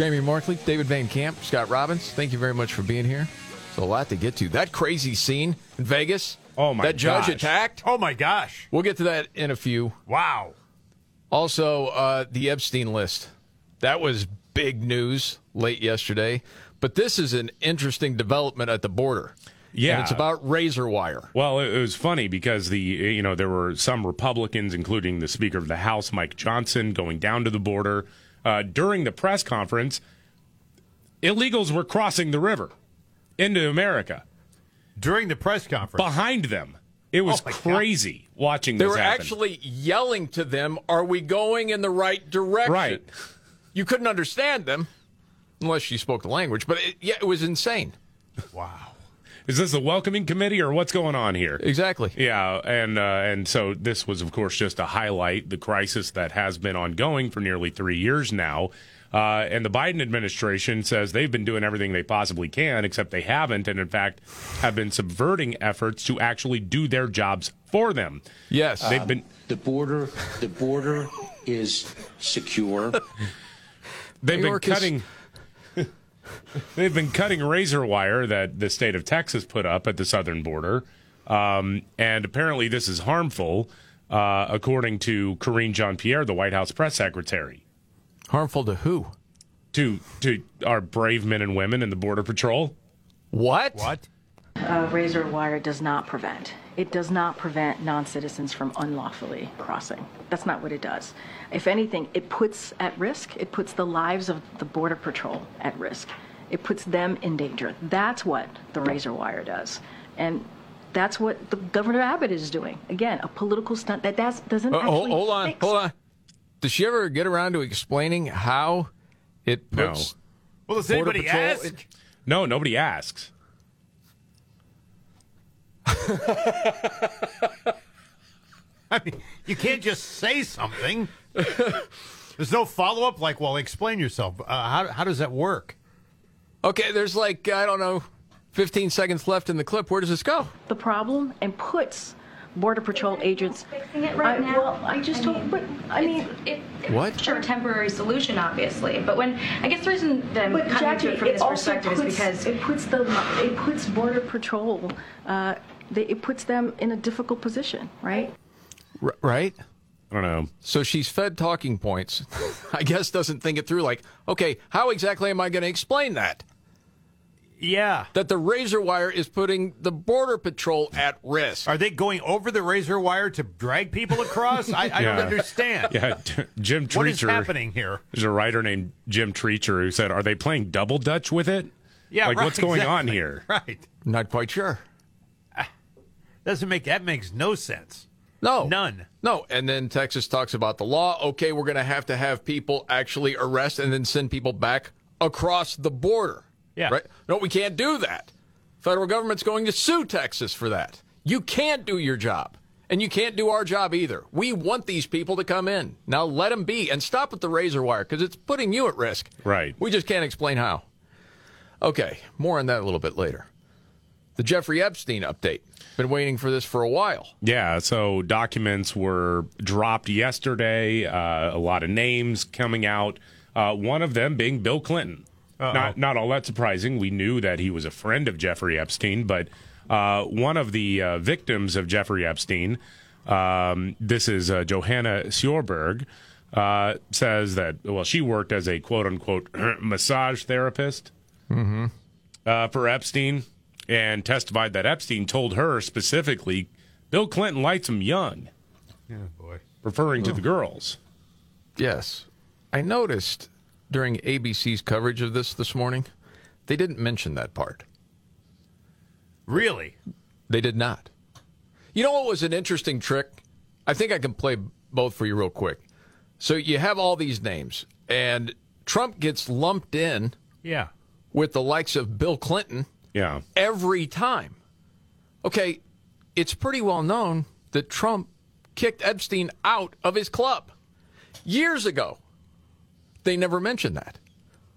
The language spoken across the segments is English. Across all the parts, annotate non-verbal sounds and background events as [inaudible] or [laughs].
Jamie Markley, David Van Camp, Scott Robbins. Thank you very much for being here. It's a lot to get to. That crazy scene in Vegas. Oh my gosh That judge gosh. attacked. Oh my gosh. We'll get to that in a few. Wow. Also, uh, the Epstein list. That was big news late yesterday. But this is an interesting development at the border. Yeah. And it's about razor wire. Well, it was funny because the you know there were some Republicans, including the Speaker of the House, Mike Johnson, going down to the border uh, during the press conference. Illegals were crossing the river into America during the press conference. behind them. It was Oh, my God. crazy watching this. They were happen. actually yelling to them, Are we going in the right direction? Right. You couldn't understand them unless you spoke the language, but it, yeah, it was insane. Wow. Is this a welcoming committee or what's going on here? Exactly. Yeah, and uh, and so this was, of course, just to highlight the crisis that has been ongoing for nearly three years now. Uh, and the Biden administration says they've been doing everything they possibly can, except they haven't, and in fact, have been subverting efforts to actually do their jobs for them. Yes. They've been The border, the border is secure. [laughs] they've New been York is- cutting. [laughs] they've been cutting razor wire that the state of Texas put up at the southern border, um, and apparently this is harmful, uh, according to Karine Jean Pierre, the White House press secretary. Harmful to who? to to our brave men and women in the border patrol. What? What? Uh, razor wire does not prevent. It does not prevent non-citizens from unlawfully crossing. That's not what it does. If anything, it puts at risk. It puts the lives of the border patrol at risk. It puts them in danger. That's what the razor wire does, and that's what the Governor Abbott is doing. Again, a political stunt that that's, doesn't Uh, actually. hold, hold on. fix- Hold on. Does she ever get around to explaining how it No. puts Well, does Border anybody Patrol ask? in- No, nobody asks. [laughs] I mean, you can't just say something. [laughs] There's no follow up. Like, well, explain yourself. Uh, how how does that work? Okay, there's like, I don't know, 15 seconds left in the clip. Where does this go? the problem and puts border patrol agents. fixing it right I, now. Well, I just don't. But I mean. it, What? Sure, a temporary solution, obviously. But when I guess the reason that I'm But coming Jackie, to it from it this perspective puts, is because it puts the it puts border patrol, uh, they, it puts them in a difficult position, right? R- right? I don't know. So she's fed talking points. [laughs] I guess doesn't think it through like, okay, how exactly am I going to explain that? Yeah. That the razor wire is putting the border patrol at risk. Are they going over the razor wire to drag people across? I, I don't understand. Yeah, Jim Treacher. What is happening here? There's a writer named Jim Treacher who said, "Are they playing double dutch with it? Yeah, like right, what's going on here?" Right. Not quite sure. Ah, doesn't make that makes no sense. No. None. No. And then Texas talks about the law. Okay, we're going to have to have people actually arrest and then send people back across the border. Yeah. Right? No, we can't do that. Federal government's going to sue Texas for that. You can't do your job. And you can't do our job either. We want these people to come in. Now let them be and stop with the razor wire because it's putting you at risk. Right. We just can't explain how. Okay, more on that a little bit later. The Jeffrey Epstein update. Been waiting for this for a while. Yeah, so documents were dropped yesterday. Uh, a lot of names coming out. Uh, one of them being Bill Clinton. Not not all that surprising. We knew that he was a friend of Jeffrey Epstein, but uh, one of the uh, victims of Jeffrey Epstein, um, this is uh, Johanna Sjoberg, uh, says that well, she worked as a quote unquote [clears throat] massage therapist uh, for Epstein and testified that Epstein told her specifically, Bill Clinton likes him young, Oh boy. referring to the girls. Yes. I noticed during ABC's coverage of this this morning, they didn't mention that part. Really? They did not. You know what was an interesting trick? I think I can play both for you real quick. So you have all these names, and Trump gets lumped in Yeah. with the likes of Bill Clinton Yeah. every time. Okay, it's pretty well known that Trump kicked Epstein out of his club years ago. They never mentioned that.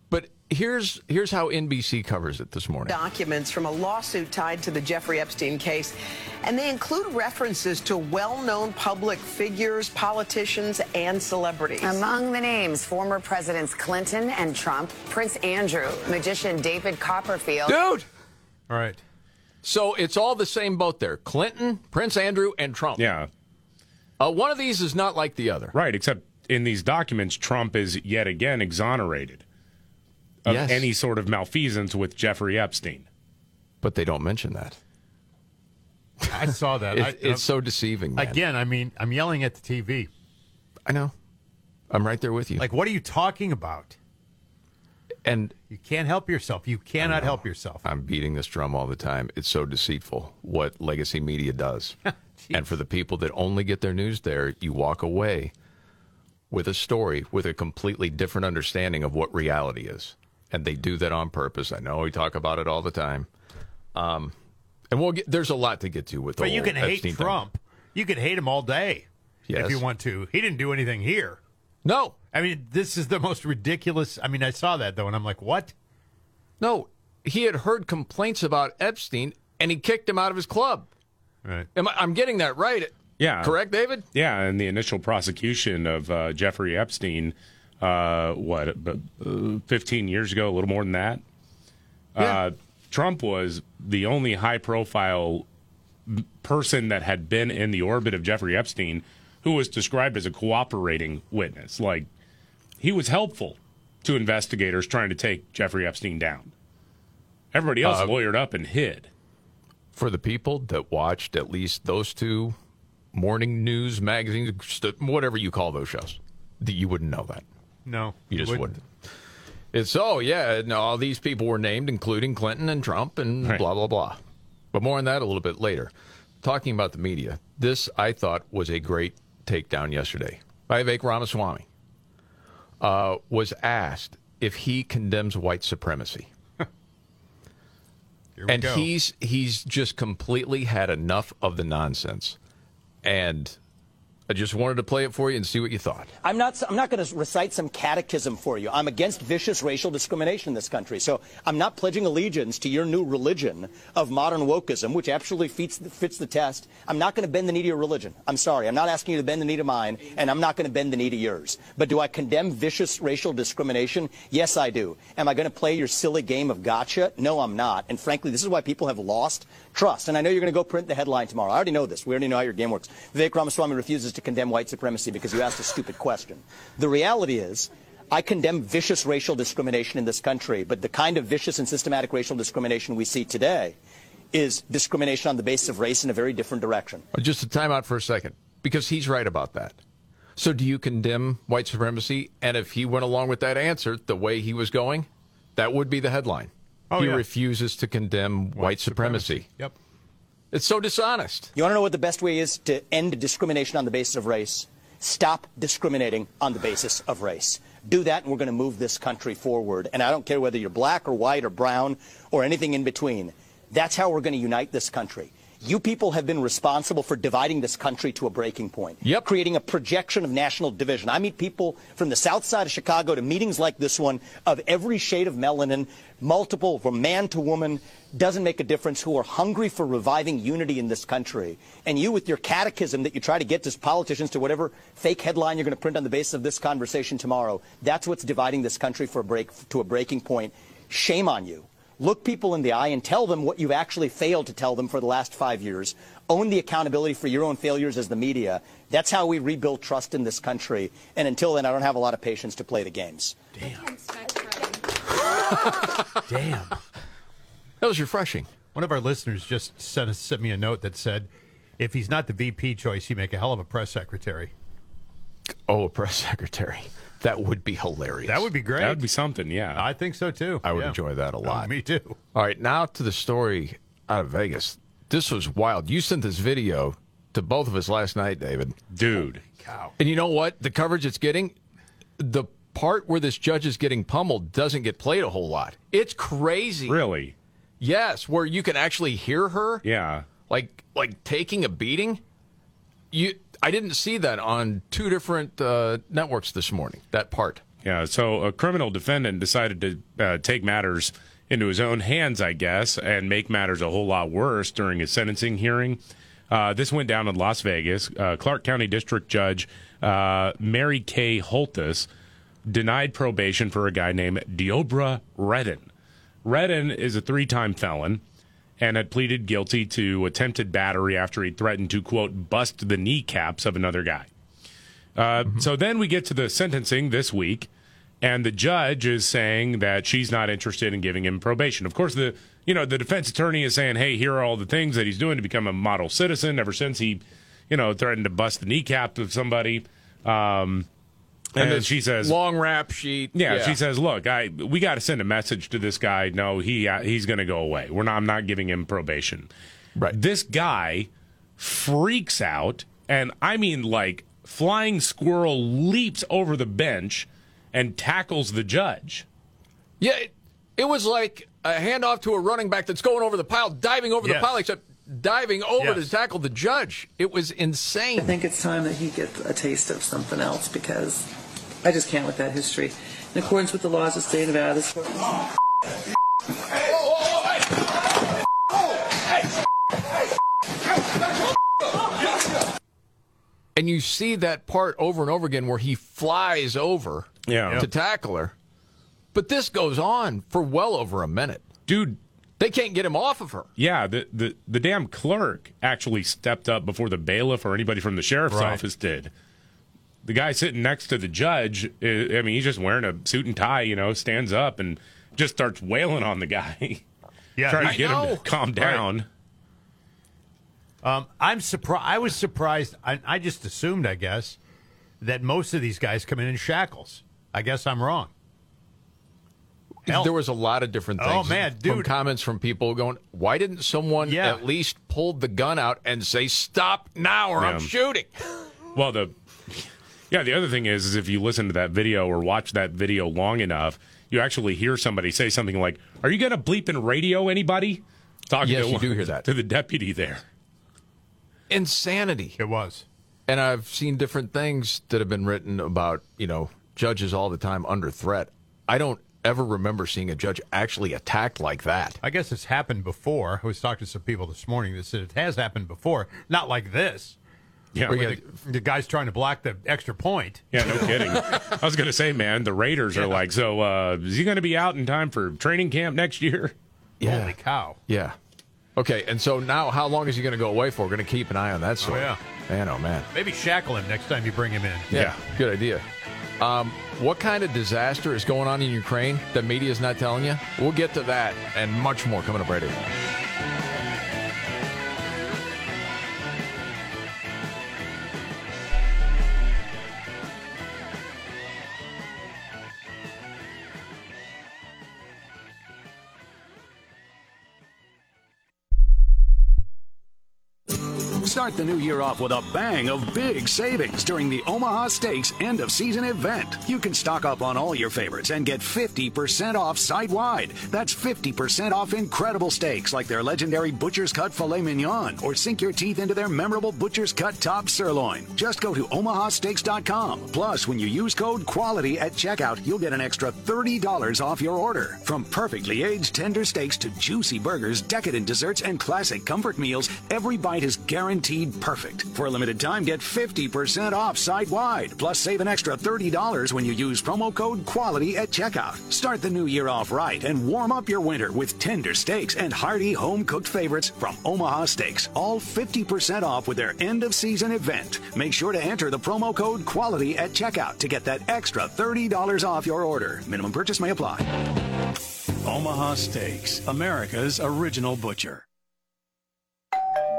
But here's here's how NBC covers it this morning. documents from a lawsuit tied to the Jeffrey Epstein case, and they include references to well-known public figures, politicians, and celebrities. Among the names, former Presidents Clinton and Trump, Prince Andrew, magician David Copperfield. Dude, All right. so it's all the same boat there. Clinton, Prince Andrew, and Trump. Yeah. Uh, one of these is not like the other. Right. Except in these documents, Trump is yet again exonerated of Yes. any sort of malfeasance with Jeffrey Epstein. But they don't mention that. I saw that. It- [laughs] I, it's uh, so deceiving. Man. Again, I mean, I'm yelling at the TV. I know. I'm right there with you. Like, what are you talking about? and You can't help yourself. You cannot help yourself. I'm beating this drum all the time. It's so deceitful what legacy media does. [laughs] and for the people that only get their news there, you walk away with a story with a completely different understanding of what reality is. And they do that on purpose. I know we talk about it all the time. Um, and we'll get, there's a lot to get to with the But you can hate Epstein thing. Trump. You can hate him all day Yes. if you want to. He didn't do anything here. No, I mean, this is the most ridiculous. I mean, I saw that though, and I'm like, what? no. He had heard complaints about Epstein and he kicked him out of his club. Right. Am I, I'm getting that right? Yeah. Correct, David? Yeah, and the initial prosecution of uh, Jeffrey Epstein, uh, what, uh, 15 years ago, a little more than that. Uh, Trump was the only high profile person that had been in the orbit of Jeffrey Epstein who was described as a cooperating witness. Like, he was helpful to investigators trying to take Jeffrey Epstein down. Everybody else Uh, lawyered up and hid. for the people that watched at least those two morning news magazines, whatever you call those shows, that you wouldn't know that. No, You just wouldn't. It's oh yeah, no, all these people were named, including Clinton and Trump and Right. blah blah blah. But more on that a little bit later. Talking about the media, this I thought was a great takedown yesterday. Vivek Ramaswamy uh, was asked if he condemns white supremacy. [laughs] And go. he's he's just completely had enough of the nonsense and i just wanted to play it for you and see what you thought I'm not. I'm not going to recite some catechism for you. I'm against vicious racial discrimination in this country. So I'm not pledging allegiance to your new religion of modern wokeism, which absolutely fits fits the test. I'm not going to bend the knee to your religion. I'm sorry. I'm not asking you to bend the knee to mine, and I'm not going to bend the knee to yours. But do I condemn vicious racial discrimination? Yes, I do. Am I going to play your silly game of gotcha? No, I'm not. And frankly, this is why people have lost trust. And I know you're going to go print the headline tomorrow. I already know this. We already know how your game works. Vivek Ramaswamy refuses to condemn white supremacy because you asked a stupid question. The reality is, I condemn vicious racial discrimination in this country, but the kind of vicious and systematic racial discrimination we see today is discrimination on the basis of race in a very different direction. Uh, just a time out for a second because he's right about that so do you condemn white supremacy and if he went along with that answer the way he was going that would be the headline Oh, he yeah. refuses to condemn white, supremacy. Yep. it's so dishonest You want to know what the best way is to end discrimination on the basis of race? Stop discriminating on the basis of race. Do that, and we're going to move this country forward. And I don't care whether you're black or white or brown or anything in between. That's how we're going to unite this country. You people have been responsible for dividing this country to a breaking point. Yep. Creating a projection of national division. I meet people from the south side of Chicago to meetings like this one of every shade of melanin, multiple, from man to woman, doesn't make a difference, who are hungry for reviving unity in this country. And you, with your catechism that you try to get to politicians to whatever fake headline you're going to print on the basis of this conversation tomorrow, that's what's dividing this country for a break, to a breaking point. Shame on you. Look people in the eye and tell them what you've actually failed to tell them for the last five years. Own the accountability for your own failures as the media. That's how we rebuild trust in this country. And until then, I don't have a lot of patience to play the games. Damn. [laughs] Damn. that was refreshing One of our listeners just sent us, sent me a note that said, if he's not the VP choice, you make a hell of a press secretary. oh a press secretary that would be hilarious That would be great. That would be something, yeah. I think so too. I would Yeah. enjoy that a Oh, lot. me too. All right, now to the story out of Vegas. This was wild. You sent this video to both of us last night, David. Dude. Cow. And you know what? The coverage it's getting, the part where this judge is getting pummeled doesn't get played a whole lot. It's crazy. Really? Yes, where you can actually hear her. Yeah. Like like taking a beating. You I didn't see that on two different uh, networks this morning. That part. Yeah. So a criminal defendant decided to uh, take matters into his own hands, I guess, and make matters a whole lot worse during his sentencing hearing. Uh, this went down in Las Vegas. Uh, Clark County District Judge uh, Mary Kay Holthus denied probation for a guy named Deobra Redden. Redden is a three time felon and had pleaded guilty to attempted battery after he threatened to, quote, bust the kneecaps of another guy. Uh, So then we get to the sentencing this week, and the judge is saying that she's not interested in giving him probation. Of course, the you know the defense attorney is saying, "Hey, here are all the things that he's doing to become a model citizen." Ever since he, you know, threatened to bust the kneecap of somebody, um, and, then she says, long rap sheet. yeah, she says, "Look, I we got to send a message to this guy. No, he uh, he's going to go away. We're not. I'm not giving him probation." Right. This guy freaks out, and I mean, like flying squirrel leaps over the bench and tackles the judge. Yeah, it, it was like a handoff to a running back that's going over the pile, diving over Yes. the pile, except diving over Yes. to tackle the judge. It was insane. I think it's time that he gets a taste of something else because I just can't with that history. In accordance with the laws of the state of Nevada, this court. And you see that part over and over again where he flies over Yeah. to tackle her. But this goes on for well over a minute. Dude, they can't get him off of her. Yeah, the, the, the damn clerk actually stepped up before the bailiff or anybody from the sheriff's Right. office did. The guy sitting next to the judge, I I mean, he's just wearing a suit and tie, you know, stands up and just starts wailing on the guy. [laughs] Yeah, trying to get him to calm Right. down. Um, I'm surprised. I was surprised. I, I just assumed, I guess, that most of these guys come in in shackles. I guess I'm wrong. Hell. There was a lot of different things. Oh, things. man, From dude. comments from people going, why didn't someone Yeah. at least pull the gun out and say, stop now or I'm shooting? [laughs] Well, the yeah, the other thing is, is if you listen to that video or watch that video long enough, you actually hear somebody say something like, "Are you going to bleep in radio anybody?" Talking Yes, to you do hear that. [laughs] to the deputy there. Insanity. It was. And I've seen different things that have been written about, you know, judges all the time under threat. I don't ever remember seeing a judge actually attacked like that. I guess it's happened before. I was talking to some people this morning that said it has happened before. Not like this. Yeah. Where Where the, the guy's trying to block the extra point. Yeah, no [laughs] kidding. I was going to say, man, the Raiders are like, so uh, is he going to be out in time for training camp next year? Yeah. Holy cow. Yeah. Okay, and so now how long is he going to go away for? We're going to keep an eye on that story. yeah. Man, oh, man. Maybe shackle him next time you bring him in. Yeah, good idea. Um, what kind of disaster is going on in Ukraine that media is not telling you? We'll get to that and much more coming up right here. Start the new year off with a bang of big savings during the Omaha Steaks end of season event. You can stock up on all your favorites and get 50% off site wide. That's 50% off incredible steaks like their legendary Butcher's Cut Filet Mignon or sink your teeth into their memorable Butcher's Cut Top Sirloin. Just go to omahasteaks.com. Plus, when you use code QUALITY at checkout, you'll get an extra $30 off your order. From perfectly aged tender steaks to juicy burgers, decadent desserts, and classic comfort meals, every bite is guaranteed perfect. For a limited time, get 50% off site wide. Plus, save an extra $30 when you use promo code QUALITY at checkout. Start the new year off right and warm up your winter with tender steaks and hearty home cooked favorites from Omaha Steaks. All 50% off with their end of season event. Make sure to enter the promo code QUALITY at checkout to get that extra $30 off your order. Minimum purchase may apply. Omaha Steaks, America's original butcher.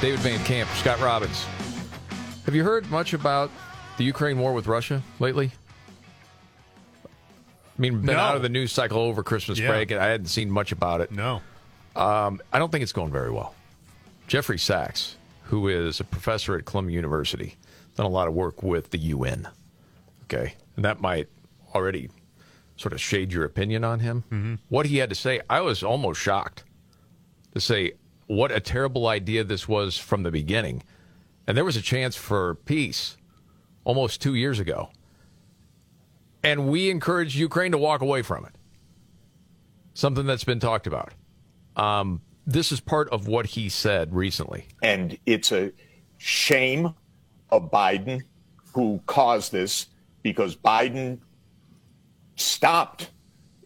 David Van Camp, Scott Robbins. Have you heard much about the Ukraine war with Russia lately? I mean, been No. out of the news cycle over Christmas Yeah. break, and I hadn't seen much about it. No. Um, I don't think it's going very well. Jeffrey Sachs, who is a professor at Columbia University, done a lot of work with the UN. Okay. And that might already sort of shade your opinion on him. Mm-hmm. What he had to say, I was almost shocked to say what a terrible idea this was from the beginning. And there was a chance for peace almost two years ago. And we encouraged Ukraine to walk away from it. Something that's been talked about. Um, this is part of what he said recently. And it's a shame of Biden who caused this because Biden stopped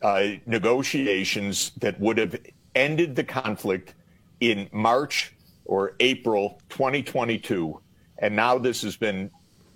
uh, negotiations that would have ended the conflict in March or April 2022. And now this has been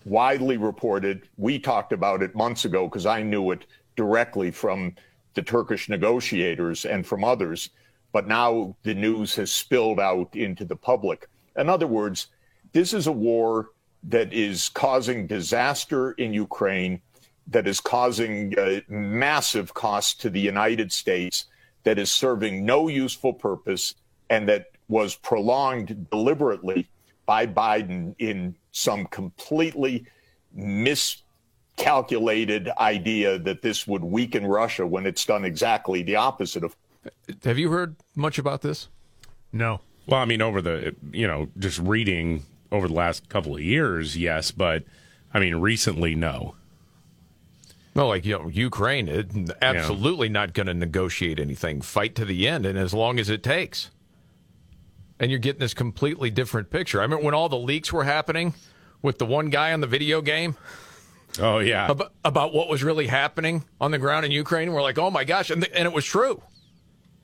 widely reported. We talked about it months ago because I knew it directly from the Turkish negotiators and from others. But now the news has spilled out into the public. In other words, this is a war that is causing disaster in Ukraine, that is causing uh, massive costs to the United States, that is serving no useful purpose, and that was prolonged deliberately by Biden in some completely miscalculated idea that this would weaken Russia when it's done exactly the opposite of. Have you heard much about this? No. Well, I mean, over the, you know, just reading over the last couple of years, yes, but I mean, recently, no. No, like you know, Ukraine, it, absolutely not going to negotiate anything. Fight to the end, and as long as it takes. And you're getting this completely different picture. I remember when all the leaks were happening with the one guy on the video game. Oh yeah, about, about what was really happening on the ground in Ukraine. We're like, oh my gosh, and, th- and it was true.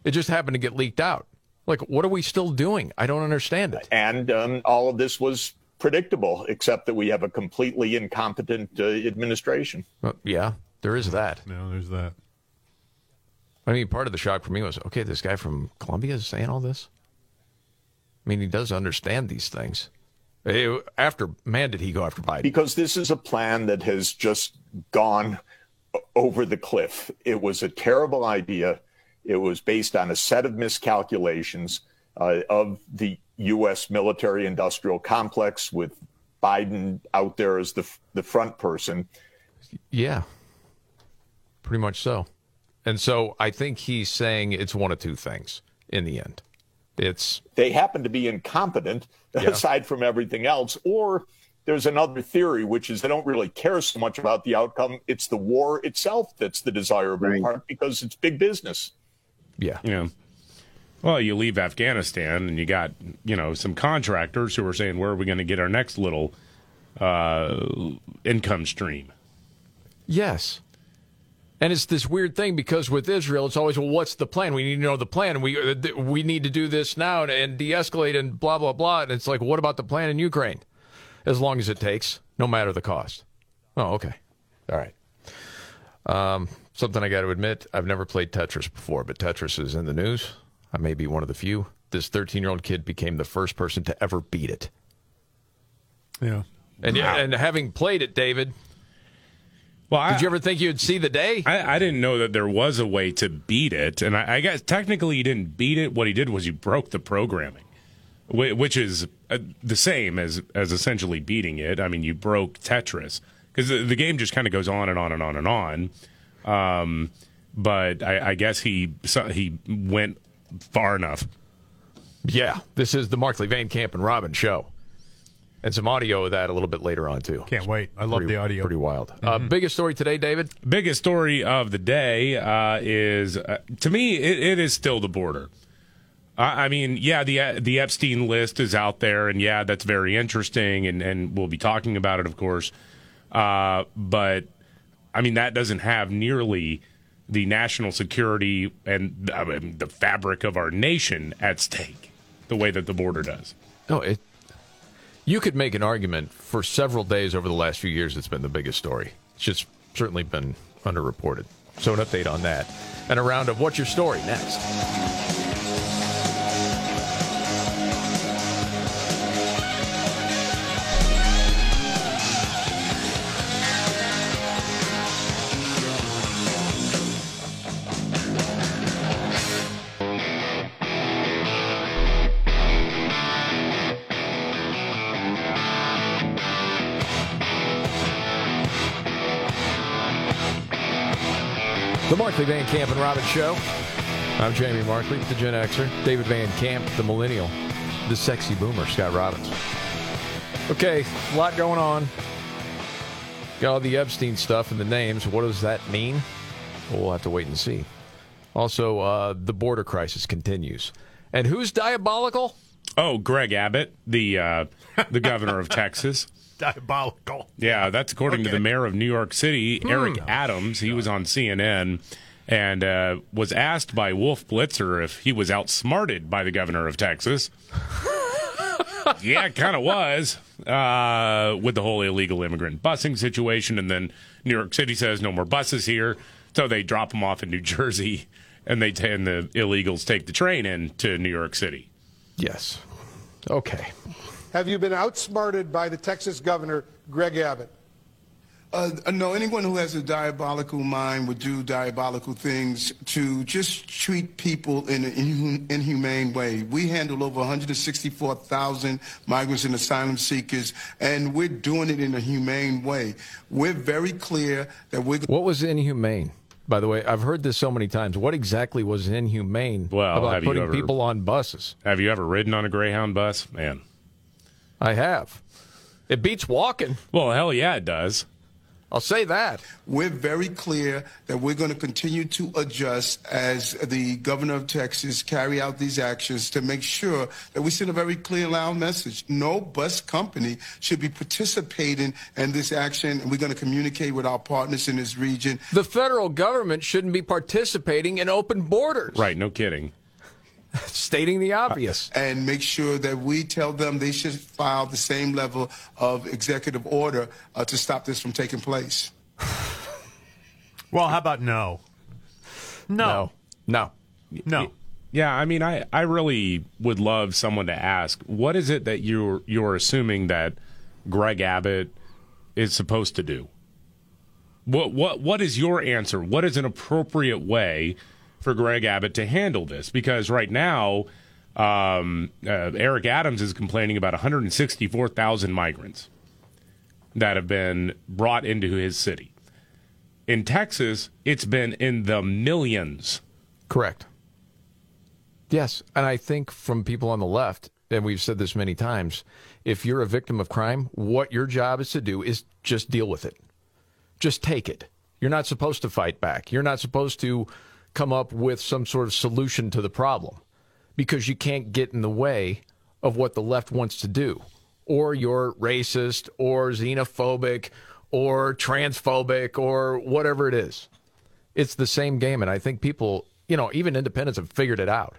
It just happened to get leaked out. Like, what are we still doing? I don't understand it. And um, all of this was predictable, except that we have a completely incompetent uh, administration. Well, yeah, there is that. No, there's that. I mean, part of the shock for me was, okay, this guy from Columbia is saying all this. I mean, he does understand these things. After man, did he go after Biden? Because this is a plan that has just gone over the cliff. It was a terrible idea. It was based on a set of miscalculations uh, of the U.S. military industrial complex with Biden out there as the, the front person. Yeah, pretty much so. And so I think he's saying it's one of two things in the end. It's they happen to be incompetent [laughs] Yeah. aside from everything else. Or there's another theory which is they don't really care so much about the outcome. It's the war itself that's the desirable part because it's big business. Yeah. Yeah. Well you leave afghanistan and you got you know some contractors who are saying where are we going to get our next little uh, income stream? Yes. And it's this weird thing because with Israel, it's always, well, what's the plan? We need to know the plan. We uh, we need to do this now and, and de-escalate and blah blah blah. And it's like, what about the plan in Ukraine? As long as it takes, no matter the cost. Oh, okay, all right. Um, something I got to admit, I've never played Tetris before, but Tetris is in the news. I may be one of the few. This 13-year-old kid became the first person to ever beat it. Yeah. And and having played it, David, Well, I, Did you ever think you'd see the day? I, I didn't know that there was a way to beat it, and I, I guess technically he didn't beat it. What he did was he broke the programming, which is uh, the same as as essentially beating it. I mean, you broke Tetris because the, the game just kind of goes on and on and on and on. Um, but I, I guess he he went far enough. Yeah, this is the Markley Van Camp and Robin show. And some audio of that a little bit later on, too. Can't wait. I love Pretty- the audio. Mm-hmm. Pretty wild. Uh, biggest story today, David? Biggest story of the day uh, is, uh, to me, it, it is still the border. I I mean, yeah, the the Epstein list is out there, and yeah, that's very interesting, and, and we'll be talking about it, of course. Uh, but I mean, that doesn't have nearly the national security and I mean, the fabric of our nation at stake the way that the border does. No, it. You could make an argument for several days over the last few years. It's been the biggest story. It's just certainly been underreported. So an update on that, and a round of what's your story next. Markley Van Camp and Robin Show. I'm Jamie Markley, the Gen Xer. David Van Camp, the Millennial. The sexy boomer, Scott Robbins. Okay, a lot going on. Got all the Epstein stuff and the names. What does that mean? Well, we'll have to wait and see. Also, uh, the border crisis continues. And who's diabolical? Oh, Greg Abbott, the uh, [laughs] the governor of Texas. [laughs] Diabolical. Yeah, that's according to the mayor of New York City. Eric Adams. He was on CNN and uh, was asked by Wolf Blitzer if he was outsmarted by the governor of Texas. [laughs] yeah, it kind of was uh, with the whole illegal immigrant busing situation. And then New York City says no more buses here. So they drop them off in New Jersey and they t- and the illegals take the train into New York City. Yes. Okay. Have you been outsmarted by the Texas governor, Greg Abbott? Uh, no, anyone who has a diabolical mind would do diabolical things to just treat people in an inhu- inhumane way. We handle over 164,000 migrants and asylum seekers, and we're doing it in a humane way. We're very clear that we're. What was inhumane? By the way, I've heard this so many times. What exactly was inhumane Well, about have putting ever- people on buses? Have you ever ridden on a Greyhound bus? Man. I have. It beats walking. Well, hell yeah, it does. I'll say that. We're very clear that we're going to continue to adjust as the governor of Texas carry out these actions to make sure that we send a very clear and loud message. No bus company should be participating in this action, and we're going to communicate with our partners in this region. The federal government shouldn't be participating in open borders. Right, no kidding. [laughs] Stating the obvious. And make sure that we tell them they should file the same level of executive order uh, to stop this from taking place. [laughs] Well, how about no? No. No. No. Yeah, I mean, I, I really would love someone to ask, what is it that you're you're assuming that Greg Abbott is supposed to do? What what what is your answer? What is an appropriate way for Greg Abbott to handle this? Because right now, um, uh, Eric Adams is complaining about 164,000 migrants that have been brought into his city. In Texas, it's been in the millions. Correct. Yes, and I think from people on the left, and we've said this many times, if you're a victim of crime, what your job is to do is just deal with it. Just take it. You're not supposed to fight back. You're not supposed to come up with some sort of solution to the problem because you can't get in the way of what the left wants to do. Or you're racist or xenophobic or transphobic or whatever it is. It's the same game. And I think people, you know, even independents have figured it out.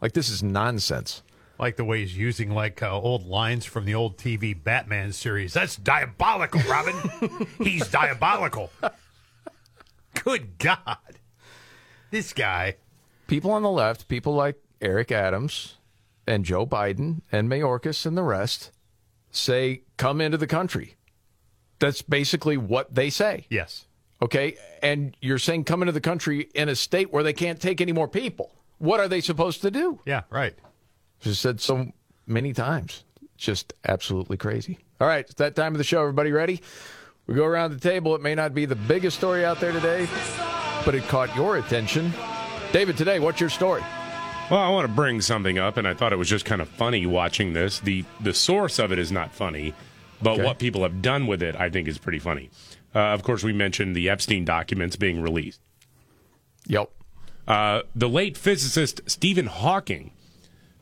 Like, this is nonsense. Like the way he's using like uh, old lines from the old TV Batman series. That's diabolical, Robin. [laughs] he's diabolical. Good God. This guy. People on the left, people like Eric Adams and Joe Biden and Mayorkas and the rest say, come into the country. That's basically what they say. Yes. Okay, and you're saying come into the country in a state where they can't take any more people. What are they supposed to do? Yeah, right. Just said so many times. Just absolutely crazy. All right, it's that time of the show. Everybody ready? We go around the table. It may not be the biggest story out there today, but it caught your attention. David, today, what's your story? Well, I want to bring something up, and I thought it was just kind of funny watching this. the The source of it is not funny, but Okay. what people have done with it, I think, is pretty funny. Uh, of course, we mentioned the Epstein documents being released. Yep. Uh, the late physicist Stephen Hawking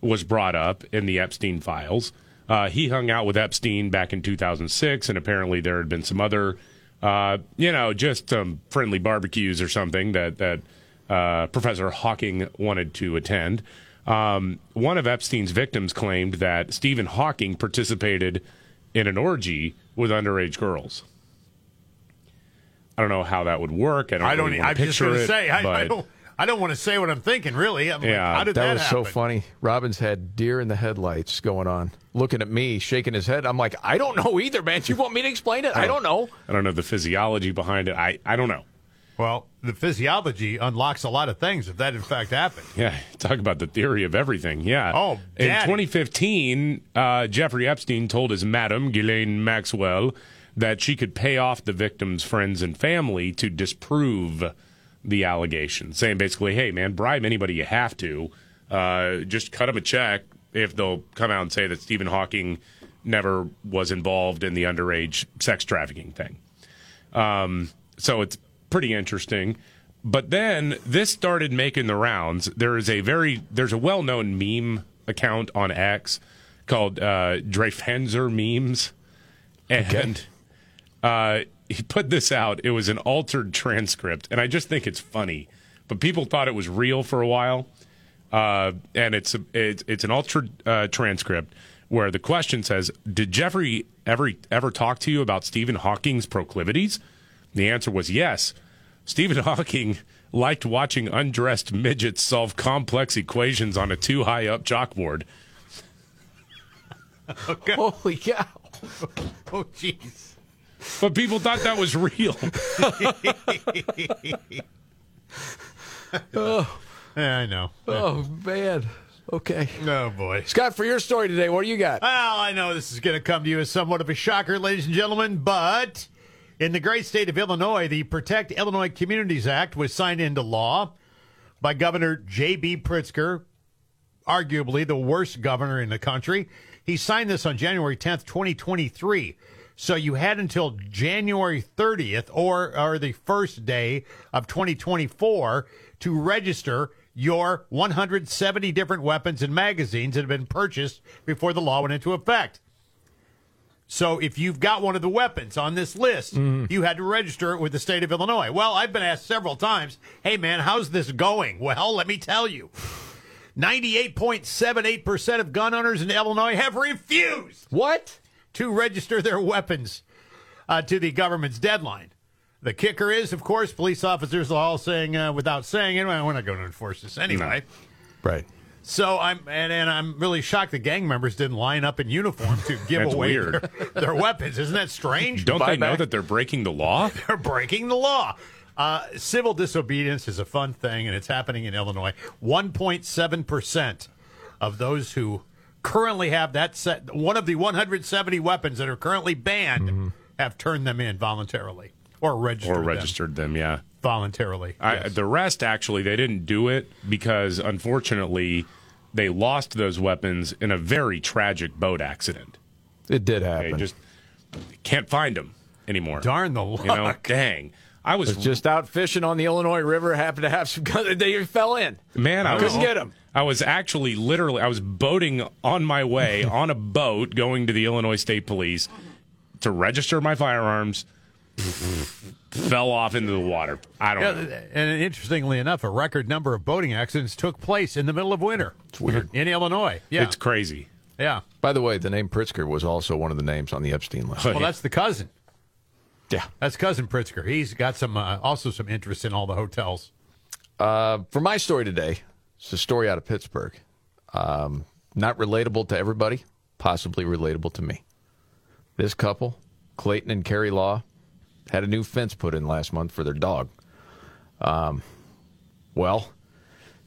was brought up in the Epstein files. Uh, he hung out with Epstein back in 2006, and apparently there had been some other, uh, you know, just some friendly barbecues or something that that uh, Professor Hawking wanted to attend. Um, one of Epstein's victims claimed that Stephen Hawking participated in an orgy with underage girls. I don't know how that would work. I don't. I don't. really I'm want just going to say. I, I don't. I don't want to say what I'm thinking. Really. I'm like, Yeah, how did that, that, was happen? so funny. Robbins had deer in the headlights going on, looking at me, shaking his head. I'm like, I don't know either, man. You want me to explain it? I don't know. I don't know the physiology behind it. I, I don't know. Well, the physiology unlocks a lot of things if that in fact happened. Yeah, talk about the theory of everything. Yeah. Oh, in 2015, uh, Jeffrey Epstein told his madam, Ghislaine Maxwell, that she could pay off the victim's friends and family to disprove the allegation, saying basically, "Hey, man, bribe anybody you have to. Uh, just cut them a check if they'll come out and say that Stephen Hawking never was involved in the underage sex trafficking thing." Um, so it's pretty interesting. But then this started making the rounds. There is a very there's a well known meme account on X called uh, Dreyfenzer memes, and uh, [laughs] he put this out. It was an altered transcript, and I just think it's funny. But people thought it was real for a while, uh, and it's a, it's it's an altered uh, transcript where the question says, "Did Jeffrey ever ever talk to you about Stephen Hawking's proclivities?" The answer was yes. Stephen [laughs] Hawking liked watching undressed midgets solve complex equations on a too high up chalkboard. [laughs] Holy cow! Oh, jeez. But people thought that was real. [laughs] oh, yeah, I know. oh man. Okay. Oh boy. Scott, for your story today, what do you got? Well, I know this is going to come to you as somewhat of a shocker, ladies and gentlemen, but in the great state of Illinois, the Protect Illinois Communities Act was signed into law by Governor J.B. Pritzker, arguably the worst governor in the country. He signed this on January 10th, 2023. So you had until January 30th or, or the first day of 2024 to register your 170 different weapons and magazines that have been purchased before the law went into effect. So if you've got one of the weapons on this list, mm-hmm. you had to register it with the state of Illinois. Well, I've been asked several times, hey man, how's this going? Well, let me tell you. 98.78% of gun owners in Illinois have refused. What? To register their weapons uh, to the government's deadline. The kicker is, of course, police officers are all saying, uh, without saying it, well, we're not going to enforce this anyway. Right. So I'm and, and I'm really shocked the gang members didn't line up in uniform to give That's away. Their, their weapons. Isn't that strange? Don't they know that they're breaking the law? [laughs] They're breaking the law. Uh, civil disobedience is a fun thing, and it's happening in Illinois. 1.7 percent of those who currently have that set, one of the 170 weapons that are currently banned, mm-hmm. have turned them in voluntarily or registered Or them registered them, yeah. voluntarily. I, the rest, actually, they didn't do it because, unfortunately, they lost those weapons in a very tragic boat accident. It did happen. They happen. just can't find them anymore. Darn the You know, luck. dang. I was was just out fishing on the Illinois River. Happened to have some guns. They fell in. Man, I couldn't get them. I was actually literally I was boating on my way [laughs] on a boat going to the Illinois State Police to register my firearms. fell off into the water. I don't Yeah, know. and interestingly enough, a record number of boating accidents took place in the middle of winter. It's weird. in Illinois. Yeah, It's crazy. yeah. By the way, the name Pritzker was also one of the names on the Epstein list. Well, that's the cousin. Yeah. That's cousin Pritzker. He's got some uh, also some interest in all the hotels. Uh, for my story today, it's a story out of Pittsburgh. Um, not relatable to everybody, possibly relatable to me. This couple, Clayton and Carrie Law, had a new fence put in last month for their dog. Um, well,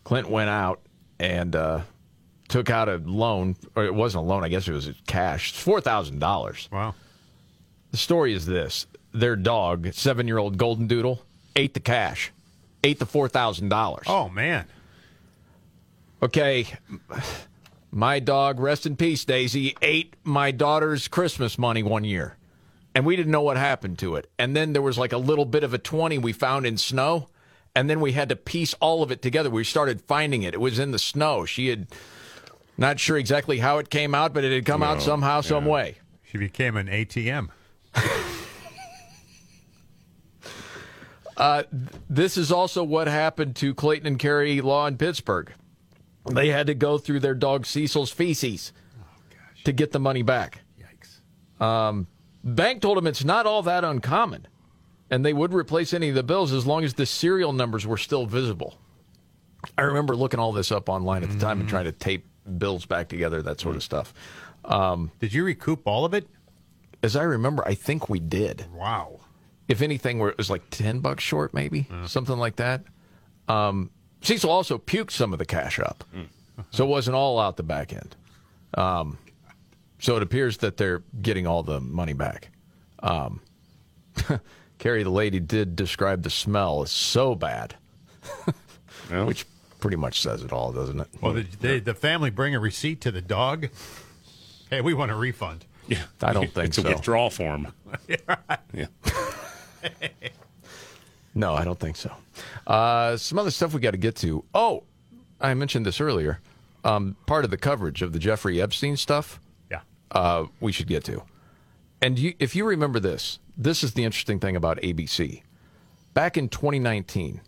Clint went out and uh, took out a loan, or it wasn't a loan, I guess it was cash, $4,000. Wow. The story is this their dog, seven year old Golden Doodle, ate the cash, ate the $4,000. Oh, man. Okay. My dog, rest in peace, Daisy, ate my daughter's Christmas money one year. And we didn't know what happened to it. And then there was like a little bit of a 20 we found in snow. And then we had to piece all of it together. We started finding it. It was in the snow. She had, not sure exactly how it came out, but it had come out somehow, some way. She became an ATM. [laughs] Uh, this is also what happened to Clayton and Carrie Law in Pittsburgh. They had to go through their dog Cecil's feces to get the money back. Yikes. Um, bank told them it's not all that uncommon, and they would replace any of the bills as long as the serial numbers were still visible. I remember looking all this up online at the time and trying to tape bills back together, that sort of stuff. Um, did you recoup all of it? As I remember, I think we did. Wow. If anything, where it was like ten bucks short, maybe something like that. Um, Cecil also puked some of the cash up, so it wasn't all out the back end. Um, so it appears that they're getting all the money back. Um, [laughs] Carrie, the lady, did describe the smell as so bad, [laughs] which pretty much says it all, doesn't it? Well, did they, the family bring a receipt to the dog? Hey, we want a refund. Yeah, I don't think it's a withdrawal form. [laughs] yeah. [laughs] No, I don't think so. Uh, some other stuff we got to get to. Oh, I mentioned this earlier. Um, part of the coverage of the Jeffrey Epstein stuff. Yeah. Uh, we should get to. And you, if you remember this, this is the interesting thing about ABC. Back in 2019,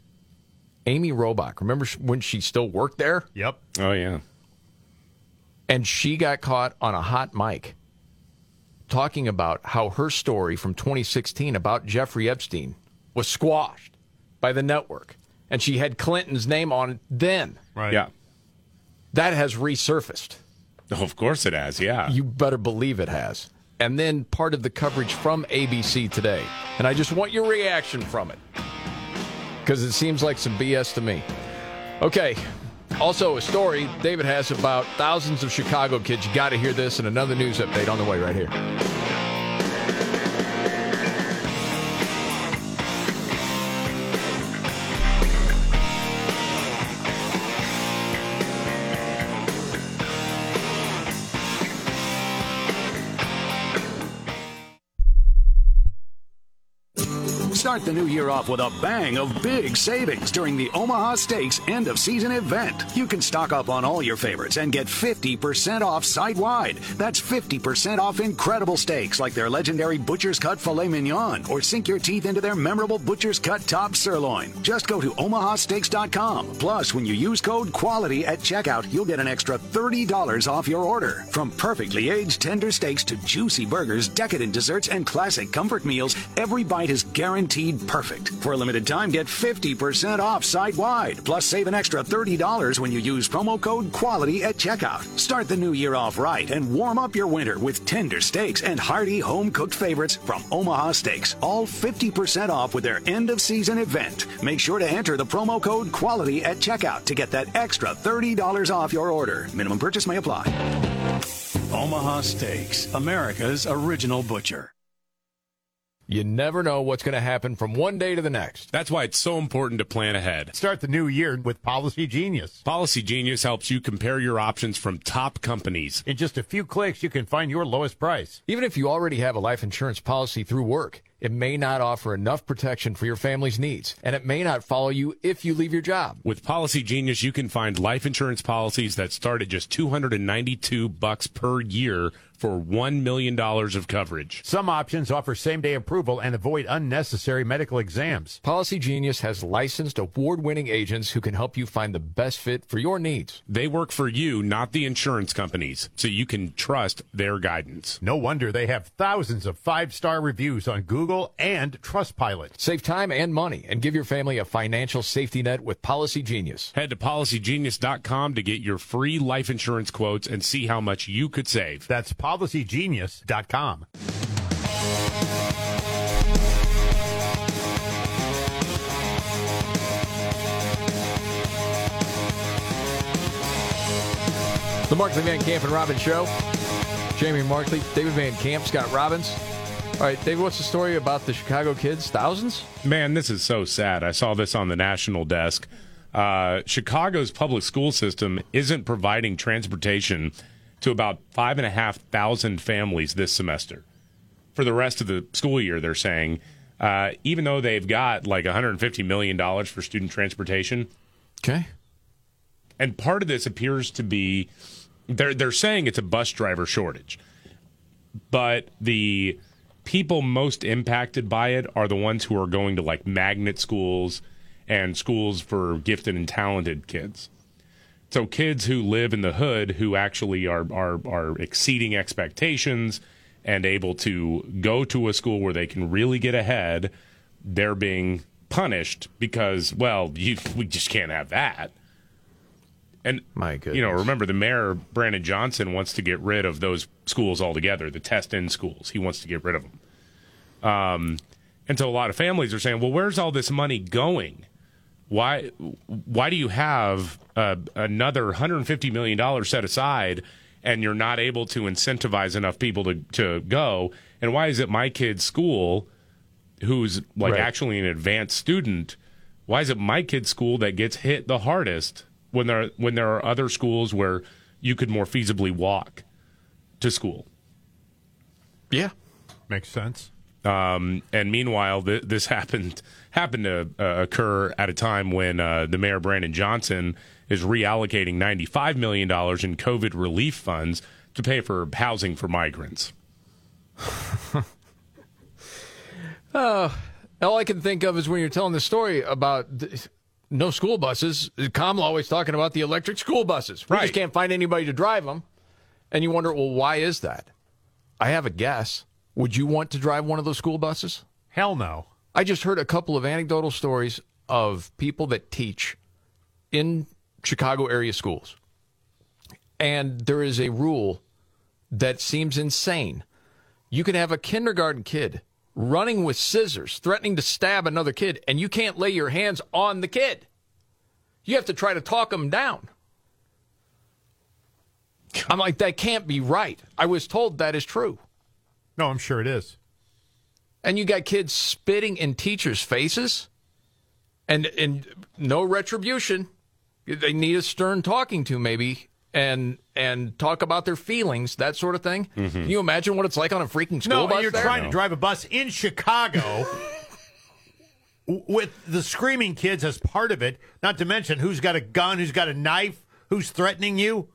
Amy Robach, remember when she still worked there? Yep. Oh yeah. And she got caught on a hot mic talking about how her story from 2016 about Jeffrey Epstein was squashed by the network. And she had Clinton's name on it then. Right. Yeah. That has resurfaced. Oh, of course it has. Yeah. You better believe it has. And then part of the coverage from ABC today. And I just want your reaction from it. Because it seems like some BS to me. Okay. Also, a story David has about thousands of Chicago kids. You got to hear this and another news update on the way right here. Start the new year off with a bang of big savings during the Omaha Steaks end of season event. You can stock up on all your favorites and get 50% off site wide. That's 50% off incredible steaks like their legendary Butcher's Cut Filet Mignon or sink your teeth into their memorable Butcher's Cut Top Sirloin. Just go to omahasteaks.com. Plus, when you use code QUALITY at checkout, you'll get an extra $30 off your order. From perfectly aged tender steaks to juicy burgers, decadent desserts, and classic comfort meals, every bite is guaranteed perfect. For a limited time, get 50% off site wide. Plus, save an extra $30 when you use promo code QUALITY at checkout. Start the new year off right and warm up your winter with tender steaks and hearty home cooked favorites from Omaha Steaks. All 50% off with their end of season event. Make sure to enter the promo code QUALITY at checkout to get that extra $30 off your order. Minimum purchase may apply. Omaha Steaks, America's original butcher. You never know what's going to happen from one day to the next. That's why it's so important to plan ahead. Start the new year with Policy Genius. Policy Genius helps you compare your options from top companies. In just a few clicks, you can find your lowest price. Even if you already have a life insurance policy through work, it may not offer enough protection for your family's needs, and it may not follow you if you leave your job. With Policy Genius, you can find life insurance policies that start at just 292 bucks per year for $1 million of coverage. Some options offer same day approval and avoid unnecessary medical exams. Policy Genius has licensed award winning agents who can help you find the best fit for your needs. They work for you, not the insurance companies, so you can trust their guidance. No wonder they have thousands of five star reviews on Google and Trustpilot. Save time and money and give your family a financial safety net with Policy Genius. Head to policygenius.com to get your free life insurance quotes and see how much you could save. That's policygenius.com. The Markley Van Camp and Robbins Show. Jamie Markley, David Van Camp, Scott Robbins. All right, David, what's the story about the Chicago kids? Thousands? Man, this is so sad. I saw this on the national desk. Uh, Chicago's public school system isn't providing transportation to about five and a half thousand families this semester. For the rest of the school year, they're saying, uh, even though they've got like 150 million dollars for student transportation. Okay. And part of this appears to be they're they're saying it's a bus driver shortage, but the people most impacted by it are the ones who are going to like magnet schools and schools for gifted and talented kids. So kids who live in the hood who actually are are are exceeding expectations and able to go to a school where they can really get ahead, they're being punished because well, you, we just can't have that. And my goodness. you know, remember the mayor Brandon Johnson wants to get rid of those schools altogether, the test in schools. He wants to get rid of them. Um, and so a lot of families are saying, "Well, where's all this money going? Why why do you have uh, another 150 million dollars set aside and you're not able to incentivize enough people to to go? And why is it my kid's school who's like Right. actually an advanced student, why is it my kid's school that gets hit the hardest when there when there are other schools where you could more feasibly walk to school? Yeah, makes sense. Um, and meanwhile, th- this [laughs] happened happened to uh, occur at a time when uh, the mayor Brandon Johnson is reallocating ninety five million dollars in COVID relief funds to pay for housing for migrants. [laughs] Uh, all I can think of is when you're telling the story about th- no school buses. Kamala always talking about the electric school buses. We just Right. can't find anybody to drive them. And you wonder, well, why is that? I have a guess. Would you want to drive one of those school buses? Hell no. I just heard a couple of anecdotal stories of people that teach in Chicago area schools. And there is a rule that seems insane. You can have a kindergarten kid running with scissors, threatening to stab another kid, and you can't lay your hands on the kid. You have to try to talk them down. I'm like, that can't be right. I was told that is true. No, I'm sure it is. And you got kids spitting in teachers' faces and and no retribution. They need a stern talking to maybe and and talk about their feelings, that sort of thing. Mm-hmm. Can you imagine what it's like on a freaking school no, bus you're there? trying to drive a bus in Chicago [laughs] with the screaming kids as part of it. Not to mention who's got a gun, who's got a knife, who's threatening you.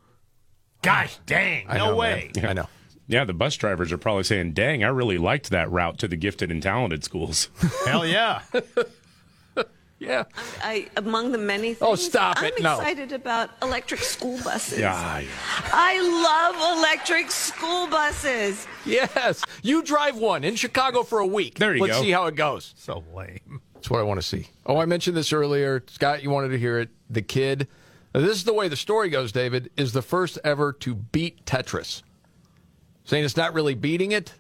Gosh dang, I no know, way. man. I know. Yeah, the bus drivers are probably saying, "Dang, I really liked that route to the gifted and talented schools." [laughs] Hell yeah. [laughs] yeah. I, among the many oh, things, Oh, stop I'm it. No. excited about electric school buses. yeah, yeah. I love electric school buses. Yes. You drive one in Chicago for a week. There you Let's go. see how it goes. So lame. That's what I want to see. Oh, I mentioned this earlier. Scott, you wanted to hear it. The kid, now, this is the way the story goes, David, is the first ever to beat Tetris. Saying it's not really beating it.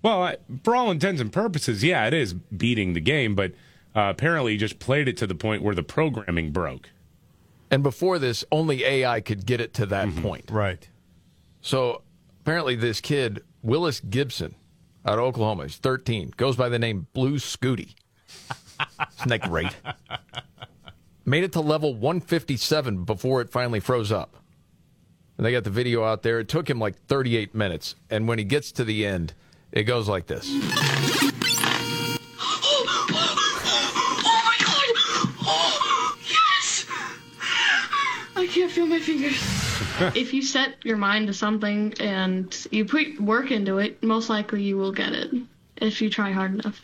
Well, I, for all intents and purposes, yeah, it is beating the game, but uh, apparently he just played it to the point where the programming broke. And before this, only AI could get it to that point. Right. So apparently, this kid, Willis Gibson, out of Oklahoma, he's 13, goes by the name Blue Scuti. [laughs] Isn't that great? Made it to level 157 before it finally froze up. And they got the video out there. It took him like 38 minutes. And when he gets to the end, it goes like this. [gasps] Oh my god! [gasps] Oh, yes! I can't feel my fingers. [laughs] if you set your mind to something and you put work into it, most likely you will get it if you try hard enough.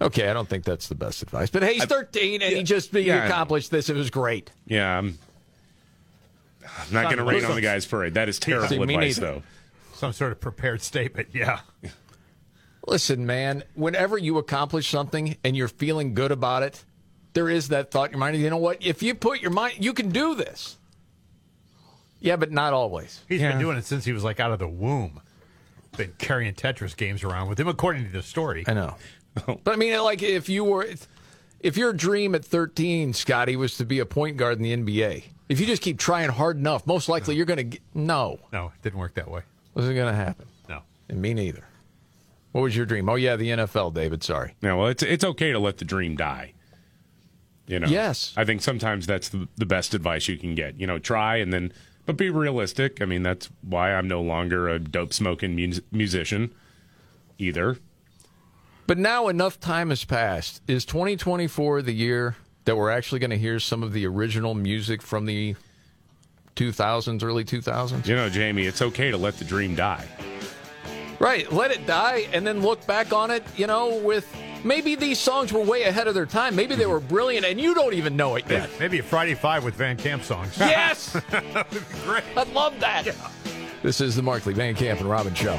Okay, I don't think that's the best advice. But hey, he's 13 and he just he Yeah. accomplished this. It was great. Yeah, I'm, I'm not going to rain on the guy's parade. That is [laughs] terrible See, advice, though. Some sort of prepared statement. Yeah. Listen, man, whenever you accomplish something and you're feeling good about it, there is that thought in your mind, you know what? If you put your mind, you can do this. Yeah, but not always. He's been doing it since he was like out of the womb. Been carrying Tetris games around with him, according to the story. I know. [laughs] But I mean, like, if you were, if your dream at 13, Scotty, was to be a point guard in the NBA, if you just keep trying hard enough, most likely you're going to no. No, it didn't work that way. Wasn't going to happen. No. And me neither. What was your dream? Oh yeah, the NFL, David. Sorry. Yeah, well, it's it's okay to let the dream die. You know. Yes. I think sometimes that's the, the best advice you can get. You know, try and then, but be realistic. I mean, that's why I'm no longer a dope smoking mu- musician, either. But now enough time has passed. Is 2024 the year that we're actually going to hear some of the original music from the 2000s, early 2000s? You know, Jamie, it's okay to let the dream die. Right, let it die and then look back on it, you know, with maybe these songs were way ahead of their time. Maybe they mm-hmm. were brilliant and you don't even know it yet. Maybe a Friday Five with Van Camp songs. Yes! [laughs] that would be Great. I'd love that. This is the Markley Van Camp and Robbins Show.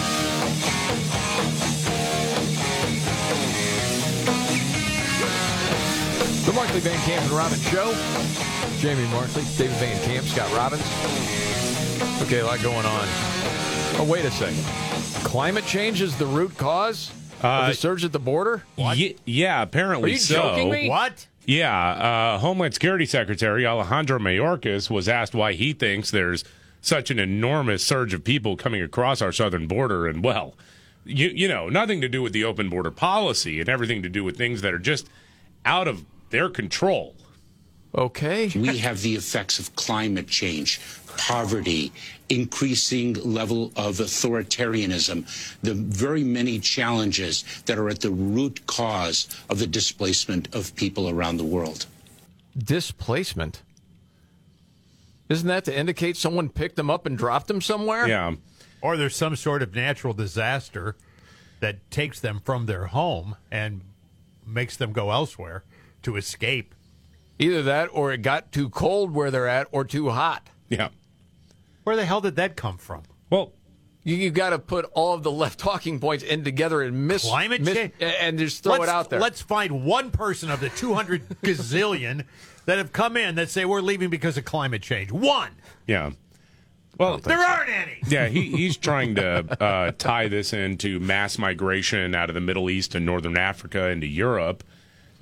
The Markley Van Camp and Robbins Show. Jamie Markley, David Van Camp, Scott Robbins. Okay, a lot going on. Oh, wait a second. Climate change is the root cause of the surge at the border? Ye- yeah, apparently Are you so. joking me? What? Yeah, uh, Homeland Security Secretary Alejandro Mayorkas was asked why he thinks there's such an enormous surge of people coming across our southern border, and well, you you know, nothing to do with the open border policy, and everything to do with things that are just out of their control. Okay. we have the effects of climate change, poverty, increasing level of authoritarianism, the very many challenges that are at the root cause of the displacement of people around the world. Displacement? Isn't that to indicate someone picked them up and dropped them somewhere? Yeah. Or there's some sort of natural disaster that takes them from their home and makes them go elsewhere to escape. Either that or it got too cold where they're at or too hot. Yeah. Where the hell did that come from? Well, you, you got to put all of the left talking points in together and miss Climate miss- change? and just throw let's, it out there. Let's find one person of the 200 [laughs] gazillion that have come in that say we're leaving because of climate change. One. Yeah. Well, There aren't any. yeah, he, he's trying to uh, tie this into mass migration out of the Middle East and Northern Africa into Europe.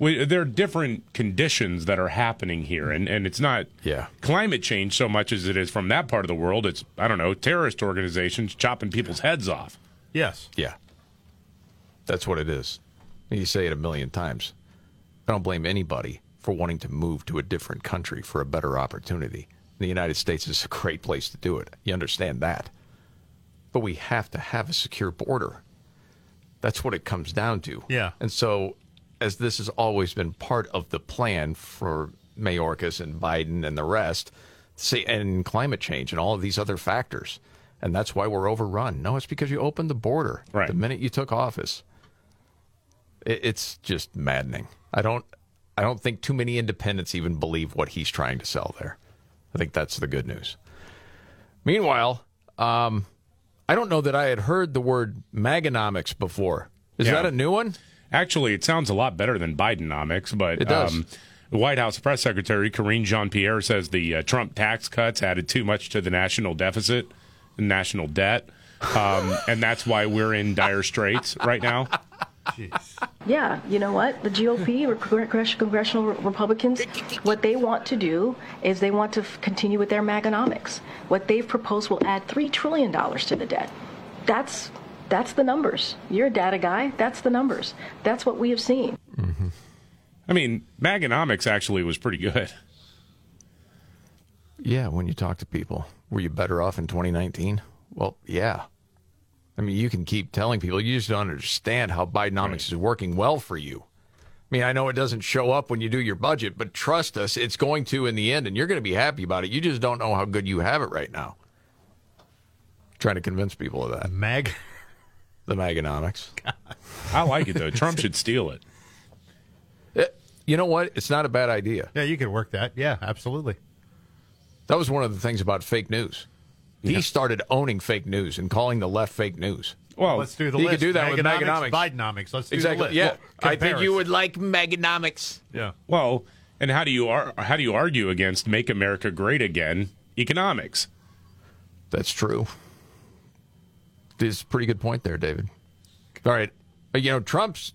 We, there are different conditions that are happening here, and, and it's not Yeah. climate change so much as it is from that part of the world. It's, I don't know, terrorist organizations chopping people's heads off. Yes. Yeah. That's what it is. You say it a million times. I don't blame anybody for wanting to move to a different country for a better opportunity. The United States is a great place to do it. You understand that. But we have to have a secure border. That's what it comes down to. Yeah. And so, as this has always been part of the plan for Mayorkas and Biden and the rest, and climate change and all of these other factors, and that's why we're overrun. No, it's because you opened the border Right. the minute you took office. It, it's just maddening. I don't, I don't think too many independents even believe what he's trying to sell there. I think that's the good news. Meanwhile, um, I don't know that I had heard the word Maganomics before. Is Yeah. that a new one? Actually, it sounds a lot better than Bidenomics, but It does. Um, the White House press secretary Karine Jean-Pierre says the uh, Trump tax cuts added too much to the national deficit, the national debt, um, and that's why we're in dire straits right now. Yeah, you know what? The GOP, or congressional Republicans, what they want to do is they want to f- continue with their Maganomics. What they've proposed will add $3 trillion to the debt. That's, that's the numbers. You're a data guy. That's the numbers. That's what we have seen. Mm-hmm. I mean, Maganomics actually was pretty good. Yeah, when you talk to people, were you better off in 2019? Well, yeah. I mean, you can keep telling people you just don't understand how Bidenomics is working well for you. I mean, I know it doesn't show up when you do your budget, but trust us, it's going to in the end, and you're going to be happy about it. You just don't know how good you have it right now. Trying to convince people of that. Mag. [laughs] The Maganomics. [laughs] I like it though. Trump should steal it. Uh, you know what? It's not a bad idea. Yeah, you could work that. Yeah, absolutely. That was one of the things about fake news. He started owning fake news and calling the left fake news. Well, Let's do the he list. could do that with Maganomics, Maganomics. Bidenomics. Let's do exactly. the list. Yeah, Well, I think you would like Maganomics. Yeah. Well, and how do you ar- how do you argue against "Make America Great Again" economics? That's true. Is a pretty good point there, David. All right. Uh, You know, Trump's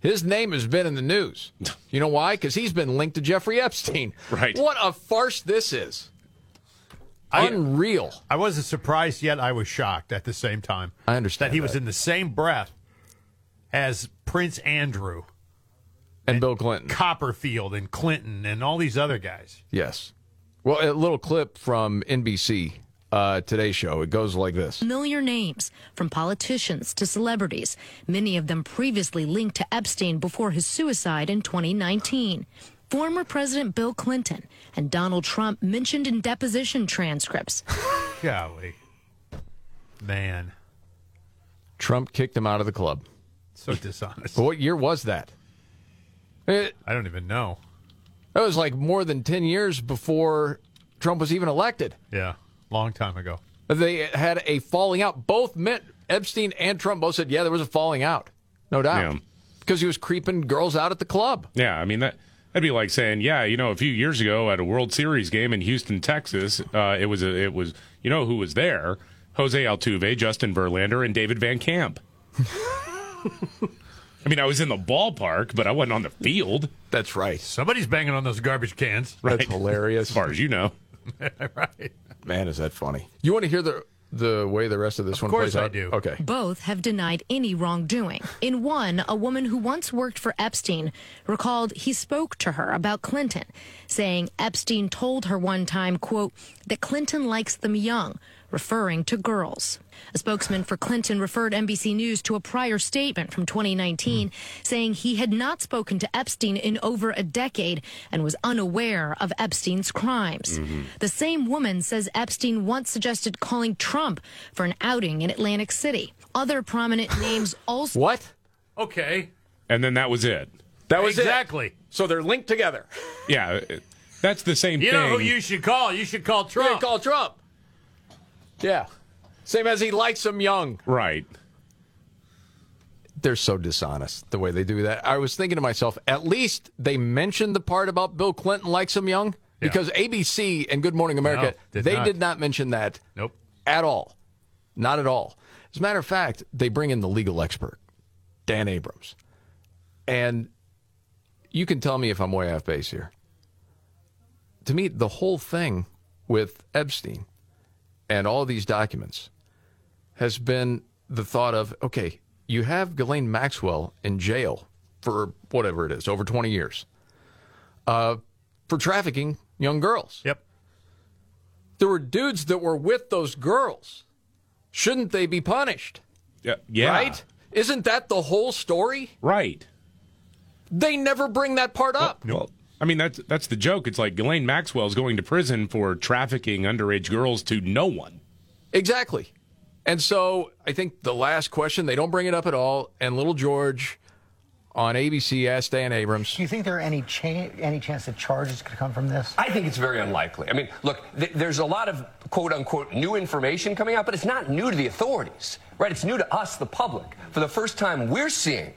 his name has been in the news. [laughs] You know why? Because he's been linked to Jeffrey Epstein. Right. What a farce this is. Unreal. I wasn't surprised yet. I was shocked at the same time. I understand that he was in the same breath as Prince Andrew and Bill Clinton, Copperfield, and Clinton, and all these other guys. Yes. Well, a little clip from NBC uh, Today's show. It goes like this. Familiar names, from politicians to celebrities, many of them previously linked to Epstein before his suicide in 2019. Former President Bill Clinton and Donald Trump mentioned in deposition transcripts. [laughs] Golly. Man. Trump kicked him out of the club. So dishonest. What year was that? It, I don't even know. that was like more than 10 years before Trump was even elected. Yeah, long time ago. They had a falling out. Both meant Epstein and Trump both said, yeah, there was a falling out. No doubt. Yeah. Because he was creeping girls out at the club. Yeah, I mean that that'd be like saying, yeah, you know, a few years ago at a World Series game in Houston, Texas, uh, it was a, it was you know who was there? Jose Altuve, Justin Verlander, and David Van Camp. [laughs] I mean, I was in the ballpark, but I wasn't on the field. That's right. Somebody's banging on those garbage cans. That's hilarious. As far as you know. [laughs] right. Man, is that funny. You want to hear the the way the rest of this Of one course plays I out? do. Okay. Both have denied any wrongdoing. In one, a woman who once worked for Epstein recalled he spoke to her about Clinton, saying Epstein told her one time, quote, that Clinton likes them young, referring to girls. A spokesman for Clinton referred NBC News to a prior statement from 2019 saying he had not spoken to Epstein in over a decade and was unaware of Epstein's crimes. Mm-hmm. The same woman says Epstein once suggested calling Trump for an outing in Atlantic City. Other prominent names also. What? Okay. And then that was it. That was exactly. it. So they're linked together. [laughs] Yeah, that's the same You thing. know who you should call? You should call Yeah, Trump. call Trump. Yeah. Same as he likes them young. right. They're so dishonest the way they do that. I was thinking to myself, at least they mentioned the part about Bill Clinton likes him young Yeah. because ABC and Good Morning America, No, did they not. did not mention that Nope. at all. Not at all. As a matter of fact, they bring in the legal expert, Dan Abrams. And you can tell me if I'm way off base here. To me, the whole thing with Epstein and all these documents has been the thought of okay, you have Ghislaine Maxwell in jail for whatever it is, over 20 years, uh, for trafficking young girls. Yep. There were dudes that were with those girls. Shouldn't they be punished? Yeah. yeah. Right? Isn't that the whole story? Right. They never bring that part up. Well, I mean that's that's the joke. It's like Ghislaine Maxwell's going to prison for trafficking underage girls to no one. Exactly. And so I think the last question, they don't bring it up at all. And little George on ABC asked Dan Abrams. Do you think there are any cha- any chance that charges could come from this? I think it's very unlikely. I mean, look, th- there's a lot of quote unquote new information coming out, but it's not new to the authorities, right? It's new to us, the public. For the first time, we're seeing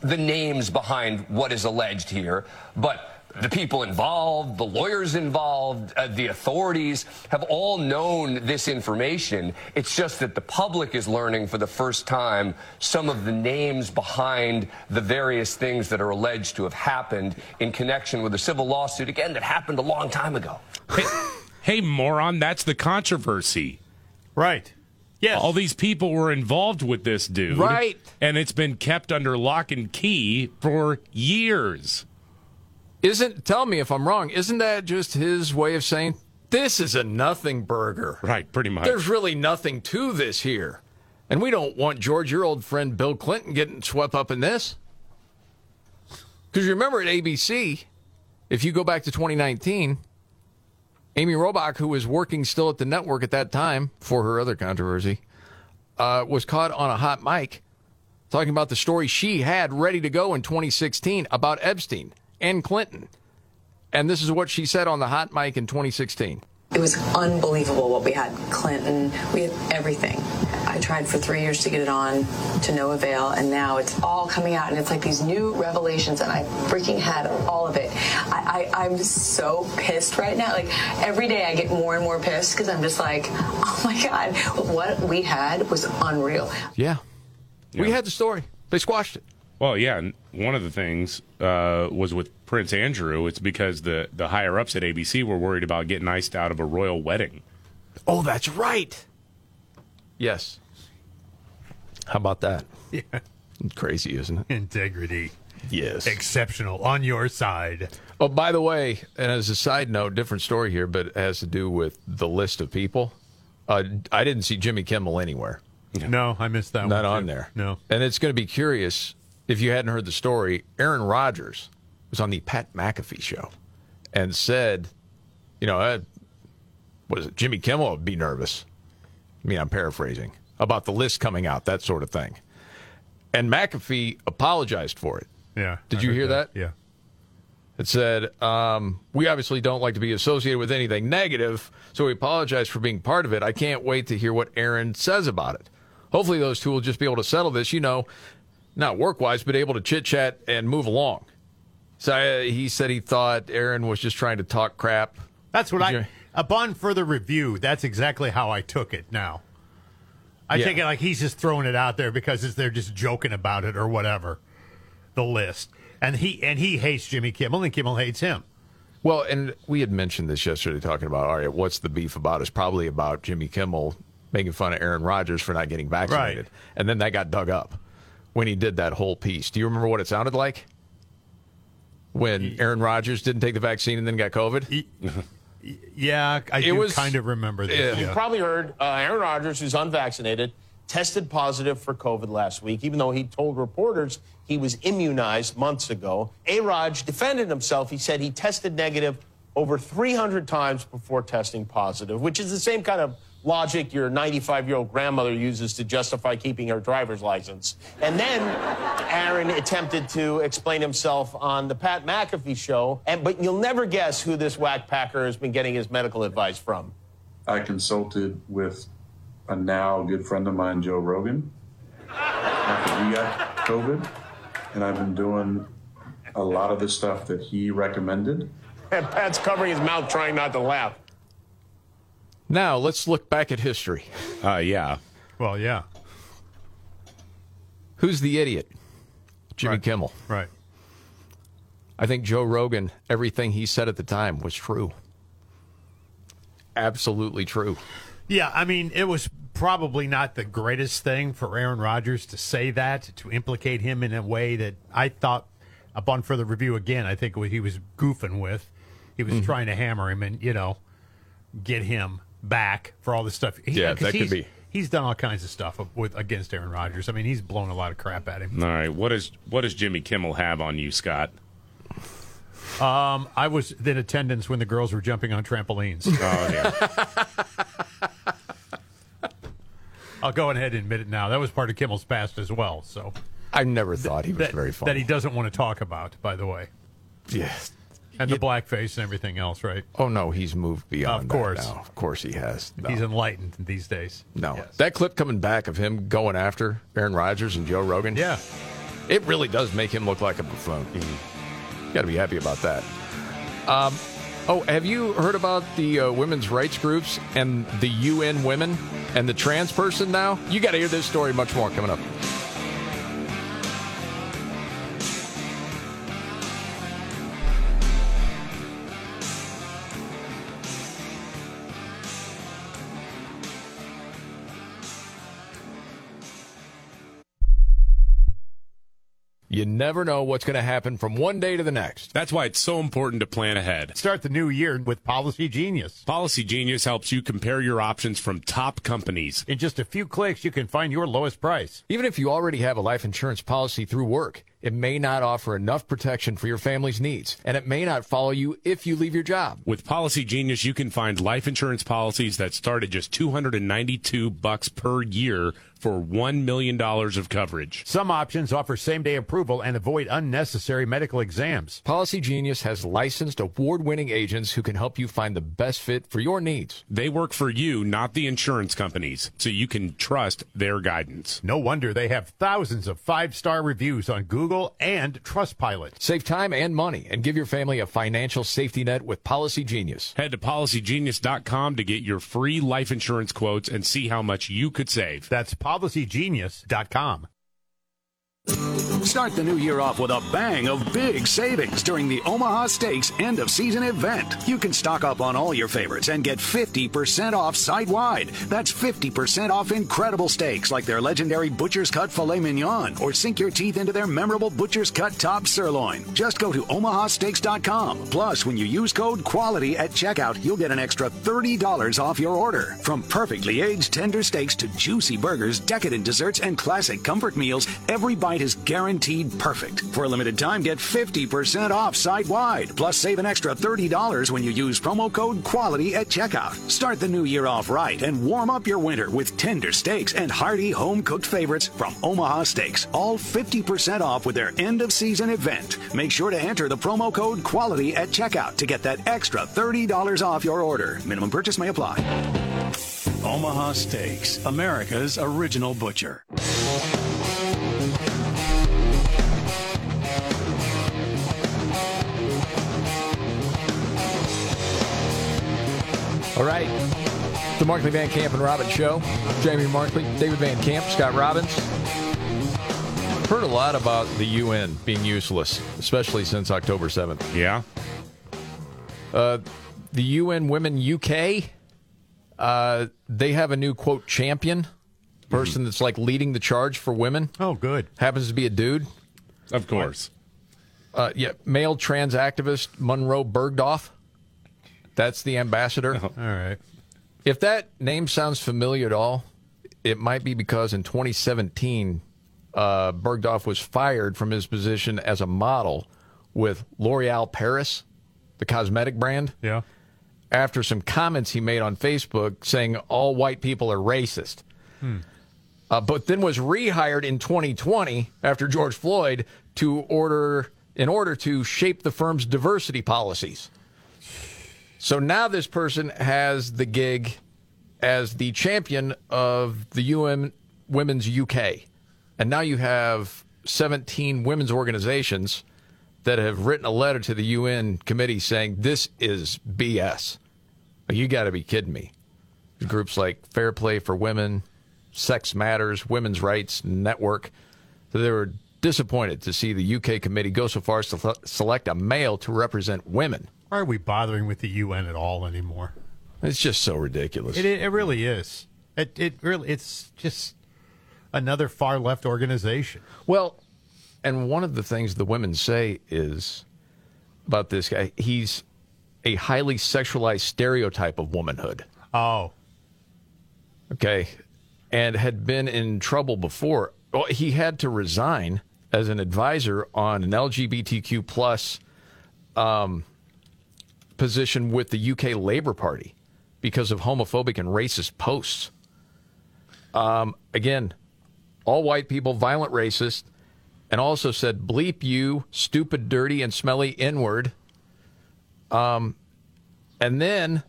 the names behind what is alleged here, but the people involved, the lawyers involved, uh, the authorities have all known this information. It's just that the public is learning for the first time some of the names behind the various things that are alleged to have happened in connection with a civil lawsuit, again, that happened a long time ago. Hey, moron, that's the controversy. Right. Yes. All these people were involved with this dude. Right. And it's been kept under lock and key for years. Isn't, tell me if I'm wrong, isn't that just his way of saying, this is a nothing burger? Right, pretty much. There's really nothing to this here. And we don't want George, your old friend Bill Clinton, getting swept up in this. Because remember at ABC, if you go back to 2019, Amy Robach, who was working still at the network at that time for her other controversy, uh, was caught on a hot mic talking about the story she had ready to go in 2016 about Epstein and Clinton. And this is what she said on the hot mic in 2016. It was unbelievable what we had. Clinton, we had everything. I tried for three years to get it on to no avail, and now it's all coming out, and it's like these new revelations, and I freaking had all of it. I, I, I'm so pissed right now. Like every day I get more and more pissed because I'm just like, [laughs] oh my God, what we had was unreal. Yeah. We had the story. They squashed it. Well, yeah, and one of the things uh, was with Prince Andrew. It's because the the higher ups at ABC were worried about getting iced out of a royal wedding. Oh, that's right. Yes. How about that? [laughs] Yeah. Crazy, isn't it? Integrity. Yes. Exceptional on your side. Oh, by the way, and as a side note, different story here, but it has to do with the list of people. Uh, I didn't see Jimmy Kimmel anywhere. No, I missed that Not one. on there. No. And it's going to be curious if you hadn't heard the story. Aaron Rodgers was on the Pat McAfee show and said, you know, uh, what is it? Jimmy Kimmel would be nervous. I mean, I'm paraphrasing about the list coming out, that sort of thing. And McAfee apologized for it. Yeah. Did I you hear that? Yeah. It said, um, We obviously don't like to be associated with anything negative, so we apologize for being part of it. I can't wait to hear what Aaron says about it. Hopefully, those two will just be able to settle this, you know, not work wise, but able to chit chat and move along. So uh, he said he thought Aaron was just trying to talk crap. That's what Did I. you- Upon further review, that's exactly how I took it. Now, I Yeah. take it like he's just throwing it out there because they're just joking about it or whatever. The list, and he and he hates Jimmy Kimmel, and Kimmel hates him. Well, and we had mentioned this yesterday, talking about, all right, what's the beef about? It's probably about Jimmy Kimmel making fun of Aaron Rodgers for not getting vaccinated. Right. And then that got dug up when he did that whole piece. Do you remember what it sounded like? When Aaron Rodgers didn't take the vaccine and then got COVID? Yeah, I It do was- kind of remember this. You've probably heard uh, Aaron Rodgers, who's unvaccinated, tested positive for COVID last week, even though he told reporters he was immunized months ago. A. Raj defended himself. He said he tested negative over 300 times before testing positive, which is the same kind of logic your 95 year old grandmother uses to justify keeping her driver's license. And then Aaron attempted to explain himself on the Pat McAfee show, and, but you'll never guess who this whack packer has been getting his medical advice from. I consulted with a now good friend of mine, Joe Rogan, after he got COVID, and I've been doing a lot of the stuff that he recommended. And [laughs] Pat's covering his mouth, trying not to laugh. Now, let's look back at history. Uh, yeah. Well, yeah. Who's the idiot? Jimmy Kimmel. Right. I think Joe Rogan, everything he said at the time was true. Absolutely true. Yeah, I mean, it was probably not the greatest thing for Aaron Rodgers to say that, to implicate him in a way that I thought, upon further review again, I think what he was goofing with. He was Mhm. trying to hammer him and, you know, get him back for all this stuff. He- Yeah, 'cause that could he's- be. He's done all kinds of stuff with against Aaron Rodgers. I mean, he's blown a lot of crap at him. All right. What does what does Jimmy Kimmel have on you, Scott? Um, I was in attendance when the girls were jumping on trampolines. Oh yeah. [laughs] I'll go ahead and admit it now. That was part of Kimmel's past as well. So I never thought he was that, very funny. That he doesn't want to talk about, by the way. Yes. And the blackface and everything else, right? Oh no, he's moved beyond. Of that course. now. of course he has. No. He's enlightened these days. No, that clip coming back of him going after Aaron Rodgers and Joe Rogan. Yeah, it really does make him look like a buffoon. Got to be happy about that. Um, oh, have you heard about the uh, women's rights groups and the UN women and the trans person now? You got to hear this story much more coming up. You never know what's going to happen from one day to the next. That's why it's so important to plan ahead. Start the new year with Policy Genius. Policy Genius helps you compare your options from top companies. In just a few clicks, you can find your lowest price. Even if you already have a life insurance policy through work, it may not offer enough protection for your family's needs, and it may not follow you if you leave your job. With Policy Genius, you can find life insurance policies that start at just 292 bucks per year for $1 million of coverage. Some options offer same day approval and avoid unnecessary medical exams. Policy Genius has licensed award winning agents who can help you find the best fit for your needs. They work for you, not the insurance companies, so you can trust their guidance. No wonder they have thousands of five star reviews on Google and Trustpilot. Save time and money and give your family a financial safety net with Policy Genius. Head to policygenius.com to get your free life insurance quotes and see how much you could save. That's policygenius.com. Start the new year off with a bang of big savings during the Omaha Steaks end of season event. You can stock up on all your favorites and get 50% off site wide. That's 50% off incredible steaks like their legendary Butcher's Cut Filet Mignon or sink your teeth into their memorable Butcher's Cut Top Sirloin. Just go to omahasteaks.com. Plus, when you use code QUALITY at checkout, you'll get an extra $30 off your order. From perfectly aged tender steaks to juicy burgers, decadent desserts, and classic comfort meals, every bite is guaranteed perfect. For a limited time, get 50% off site wide. Plus, save an extra $30 when you use promo code QUALITY at checkout. Start the new year off right and warm up your winter with tender steaks and hearty home cooked favorites from Omaha Steaks. All 50% off with their end of season event. Make sure to enter the promo code QUALITY at checkout to get that extra $30 off your order. Minimum purchase may apply. Omaha Steaks, America's original butcher. All right. The Markley Van Camp and Robbins Show. Jamie Markley, David Van Camp, Scott Robbins. Heard a lot about the UN being useless, especially since October 7th. Yeah. Uh, the UN Women UK, uh, they have a new, quote, champion person that's like leading the charge for women. Oh, good. Happens to be a dude. Of course. Uh, yeah, male trans activist Monroe Bergdorf. That's the ambassador. All right. If that name sounds familiar at all, it might be because in 2017, uh, Bergdorf was fired from his position as a model with L'Oreal Paris, the cosmetic brand. Yeah. After some comments he made on Facebook saying all white people are racist. Hmm. Uh, but then was rehired in 2020 after George Floyd to order in order to shape the firm's diversity policies. So now this person has the gig as the champion of the UN Women's UK. And now you have 17 women's organizations that have written a letter to the UN committee saying this is BS. You got to be kidding me. Groups like Fair Play for Women, Sex Matters, Women's Rights Network. So they were disappointed to see the UK committee go so far as to select a male to represent women. Why are we bothering with the UN at all anymore? It's just so ridiculous. It, it really is. It, it really, it's just another far left organization. Well, and one of the things the women say is about this guy, he's a highly sexualized stereotype of womanhood. Oh. Okay. And had been in trouble before. Well, he had to resign as an advisor on an LGBTQ plus um, position with the UK Labour Party because of homophobic and racist posts. Um, again, all white people, violent racist, and also said, bleep you, stupid, dirty, and smelly inward. Um, and then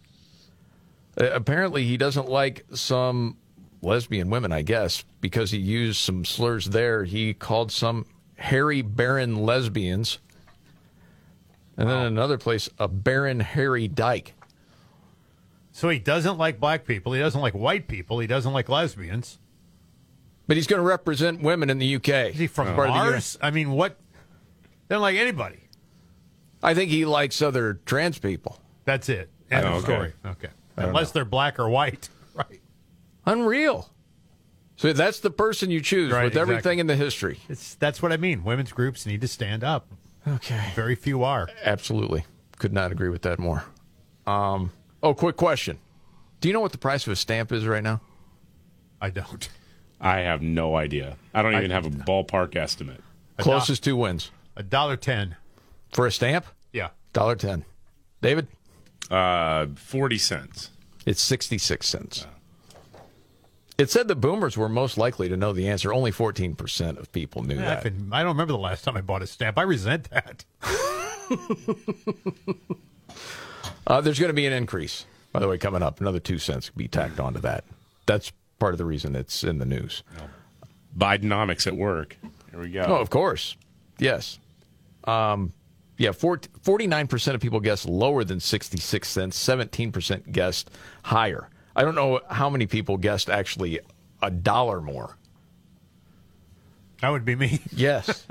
uh, apparently he doesn't like some lesbian women, I guess, because he used some slurs there. He called some hairy, barren lesbians. And then another place, a barren hairy dyke. So he doesn't like black people. He doesn't like white people. He doesn't like lesbians. But he's going to represent women in the UK. Is he from Mars? I mean, what? They don't like anybody. I think he likes other trans people. That's it. End I of story. Okay. Unless know. they're black or white. [laughs] Right. Unreal. So that's the person you choose Right, with everything in the history. It's that's what I mean. Women's groups need to stand up. Okay. Very few are. Absolutely. Could not agree with that more. Um, oh, quick question. Do you know what the price of a stamp is right now? I don't. I have no idea. I don't even have a ballpark estimate. Closest two wins. A dollar ten. For a stamp? Yeah. Dollar ten. David? Uh, 40 cents. It's 66 cents. It said the boomers were most likely to know the answer. Only 14% of people knew Yeah, that. I've been- I don't remember the last time I bought a stamp. I resent that. [laughs] Uh, there's going to be an increase, by the way, coming up. Another two cents could be tacked onto that. That's part of the reason it's in the news. Bidenomics at work. Here we go. Oh, of course. Yes. Um, yeah, 40, 49% of people guessed lower than 66 cents, 17% guessed higher. I don't know how many people guessed actually a dollar more. That would be me. [laughs] Yes.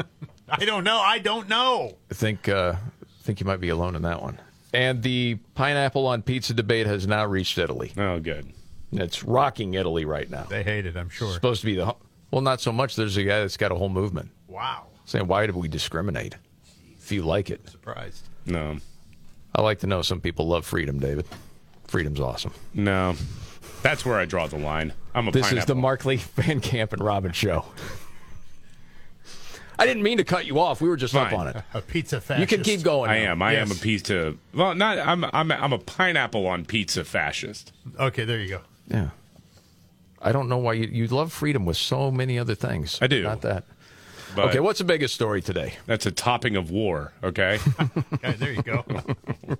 I don't know. I don't know. I think uh, I think you might be alone in that one. And the pineapple on pizza debate has now reached Italy. Oh, good. It's rocking Italy right now. They hate it, I'm sure. supposed to be the well, not so much. There's a guy that's got a whole movement Wow. saying, "Why do we discriminate? If you like it, I'm Surprised. No. I like to know some people love freedom, David. Freedom's awesome. No. That's where I draw the line. I'm a This is the Markley Van Camp and Robin show. I didn't mean to cut you off. We were just up on it. A pizza fascist. You can keep going. I now. am. I am a pizza. Well, not. I'm. I'm. I'm a pineapple on pizza fascist. Okay, there you go. Yeah. I don't know why you, you love freedom with so many other things. I do. Not that. But okay, what's the biggest story today? That's a topping of war. Okay. [laughs] Okay, there you go. [laughs]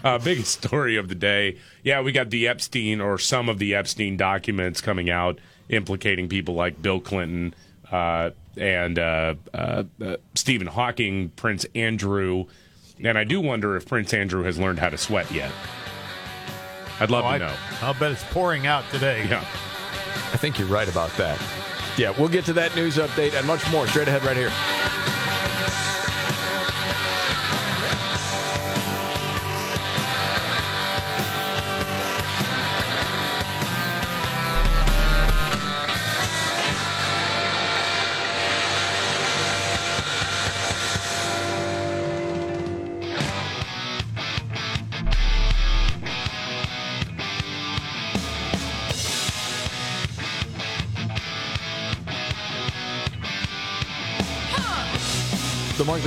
[laughs] uh, biggest story of the day. Yeah, we got the Epstein or some of the Epstein documents coming out implicating people like Bill Clinton uh, and uh, uh, uh, Stephen Hawking, Prince Andrew. And I do wonder if Prince Andrew has learned how to sweat yet. I'd love Oh, to I, know. I'll bet it's pouring out today. Yeah. I think you're right about that. Yeah, we'll get to that news update and much more straight ahead right here.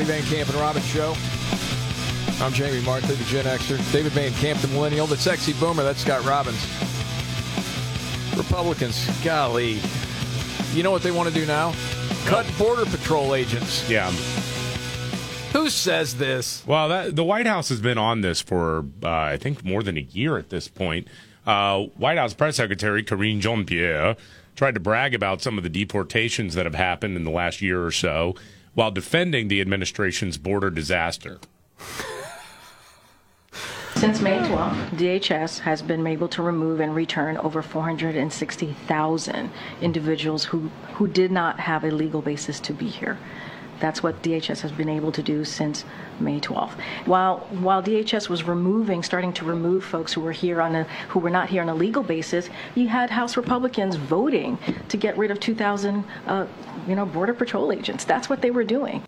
Van Camp and Robbins Show. I'm Jamie Markley, the Gen Xer. David Van Camp, the Millennial. The sexy boomer, that's Scott Robbins. Republicans, golly. You know what they want to do now? Cut Border Patrol agents. Yeah. Who says this? Well, that, the White House has been on this for, uh, I think, more than a year at this point. Uh, White House Press Secretary Karine Jean Pierre tried to brag about some of the deportations that have happened in the last year or so while defending the administration's border disaster. Since May 12th, DHS has been able to remove and return over 460,000 individuals who, who did not have a legal basis to be here. That's what DHS has been able to do since May 12th. While while DHS was removing, starting to remove folks who were here on a who were not here on a legal basis, you had House Republicans voting to get rid of 2,000, uh, you know, Border Patrol agents. That's what they were doing.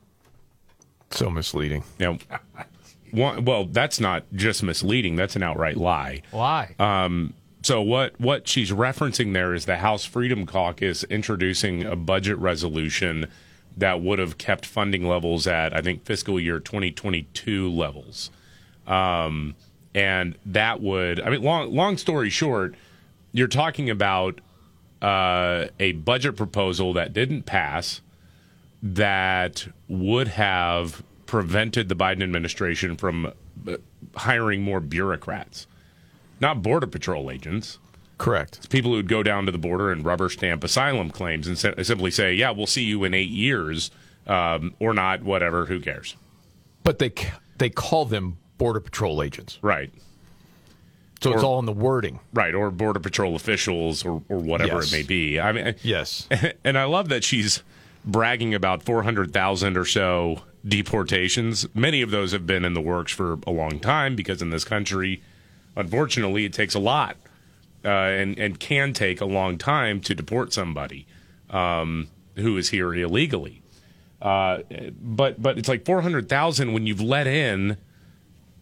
So misleading. Yeah. [laughs] one, well, that's not just misleading; that's an outright lie. Why? Um, so what what she's referencing there is the House Freedom Caucus introducing a budget resolution that would have kept funding levels at I think fiscal year 2022 levels. Um, and that would I mean long long story short, you're talking about uh, a budget proposal that didn't pass that would have prevented the Biden administration from uh, hiring more bureaucrats, not border patrol agents. Correct. It's people who'd go down to the border and rubber stamp asylum claims and si- simply say, "Yeah, we'll see you in eight years," um, or not, whatever. Who cares? But they ca- they call them Border Patrol agents. Right. So it's all in the wording. Right, or border patrol officials, or, or whatever Yes. it may be. I mean, [laughs] yes, and I love that she's bragging about four hundred thousand or so deportations. Many of those have been in the works for a long time because in this country, unfortunately, it takes a lot uh, and and can take a long time to deport somebody um, who is here illegally. Uh, but but it's like four hundred thousand when you've let in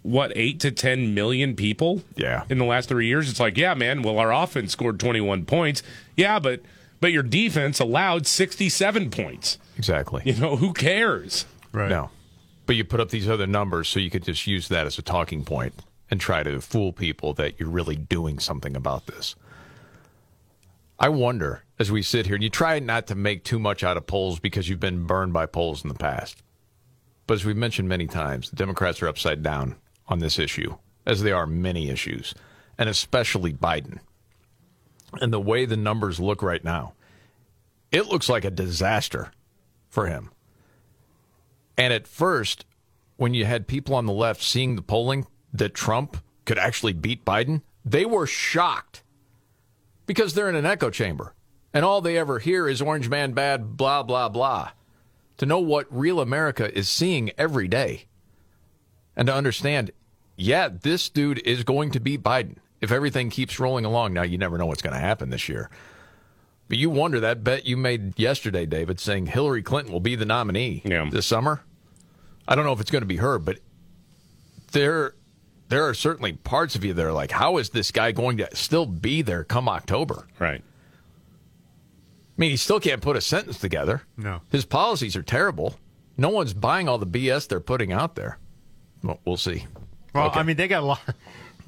what eight to ten million people yeah. in the last three years? It's like yeah man well our offense scored 21 points. Yeah but but your defense allowed 67 points. Exactly. you know who cares? Right. No. But you put up these other numbers so you could just use that as a talking point and try to fool people that you're really doing something about this. I wonder as we sit here, and you try not to make too much out of polls because you've been burned by polls in the past. But as we've mentioned many times, the Democrats are upside down on this issue, as they are many issues, and especially Biden. And the way the numbers look right now, it looks like a disaster for him. And at first, when you had people on the left seeing the polling that Trump could actually beat Biden, they were shocked because they're in an echo chamber. And all they ever hear is Orange Man bad, blah, blah, blah. To know what real America is seeing every day and to understand, yeah, this dude is going to beat Biden if everything keeps rolling along. Now, you never know what's going to happen this year. But you wonder that bet you made yesterday, David, saying Hillary Clinton will be the nominee Yeah. this summer. I don't know if it's going to be her, but there there are certainly parts of you that are like, how is this guy going to still be there come October? Right. I mean, he still can't put a sentence together. No. His policies are terrible. No one's buying all the BS they're putting out there. Well, we'll see. Well, Okay. I mean, they got a lot.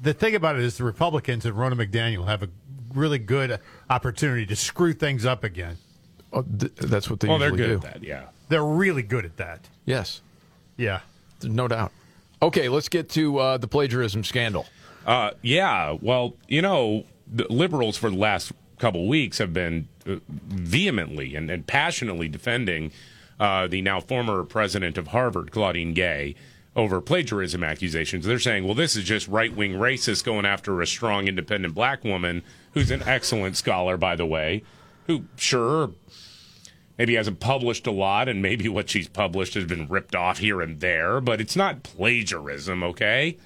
The thing about it is the Republicans and Ronna McDaniel have a really good opportunity to screw things up again. Oh, th- that's what they Well, they're good do. at that. Yeah. They're really good at that. Yes. Yeah. No doubt. Okay, let's get to uh, the plagiarism scandal. Uh, yeah. Well, you know, the liberals for the last couple weeks have been uh, vehemently and, and passionately defending uh, the now former president of Harvard, Claudine Gay, over plagiarism accusations. They're saying, well, this is just right wing racists going after a strong, independent black woman who's an excellent scholar, by the way, who, sure, maybe hasn't published a lot, and maybe [laughs] what she's published has been ripped off here and there, but it's not plagiarism, okay?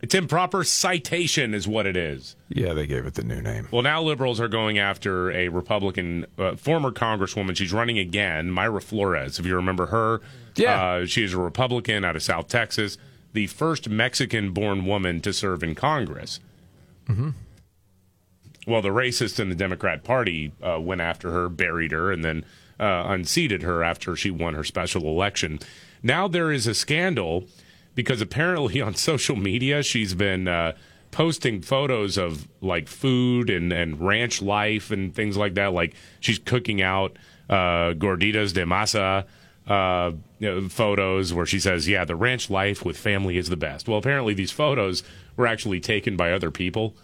It's improper citation, is what it is. Yeah, they gave it the new name. Well, now liberals are going after a Republican uh, former Congresswoman. She's running again, Mayra Flores. If you remember her, Yeah. uh, she's a Republican out of South Texas, the first Mexican-born woman to serve in Congress. Mm-hmm. Well, the racists in the Democrat Party uh, went after her, buried her, and then uh, unseated her after she won her special election. Now there is a scandal because apparently on [laughs] social media she's been uh, posting photos of like food and, and ranch life and things like that. Like she's cooking out uh, gorditas de masa uh, you know, photos where she says, "Yeah, the ranch life with family is the best." Well, apparently these photos were actually taken by other people.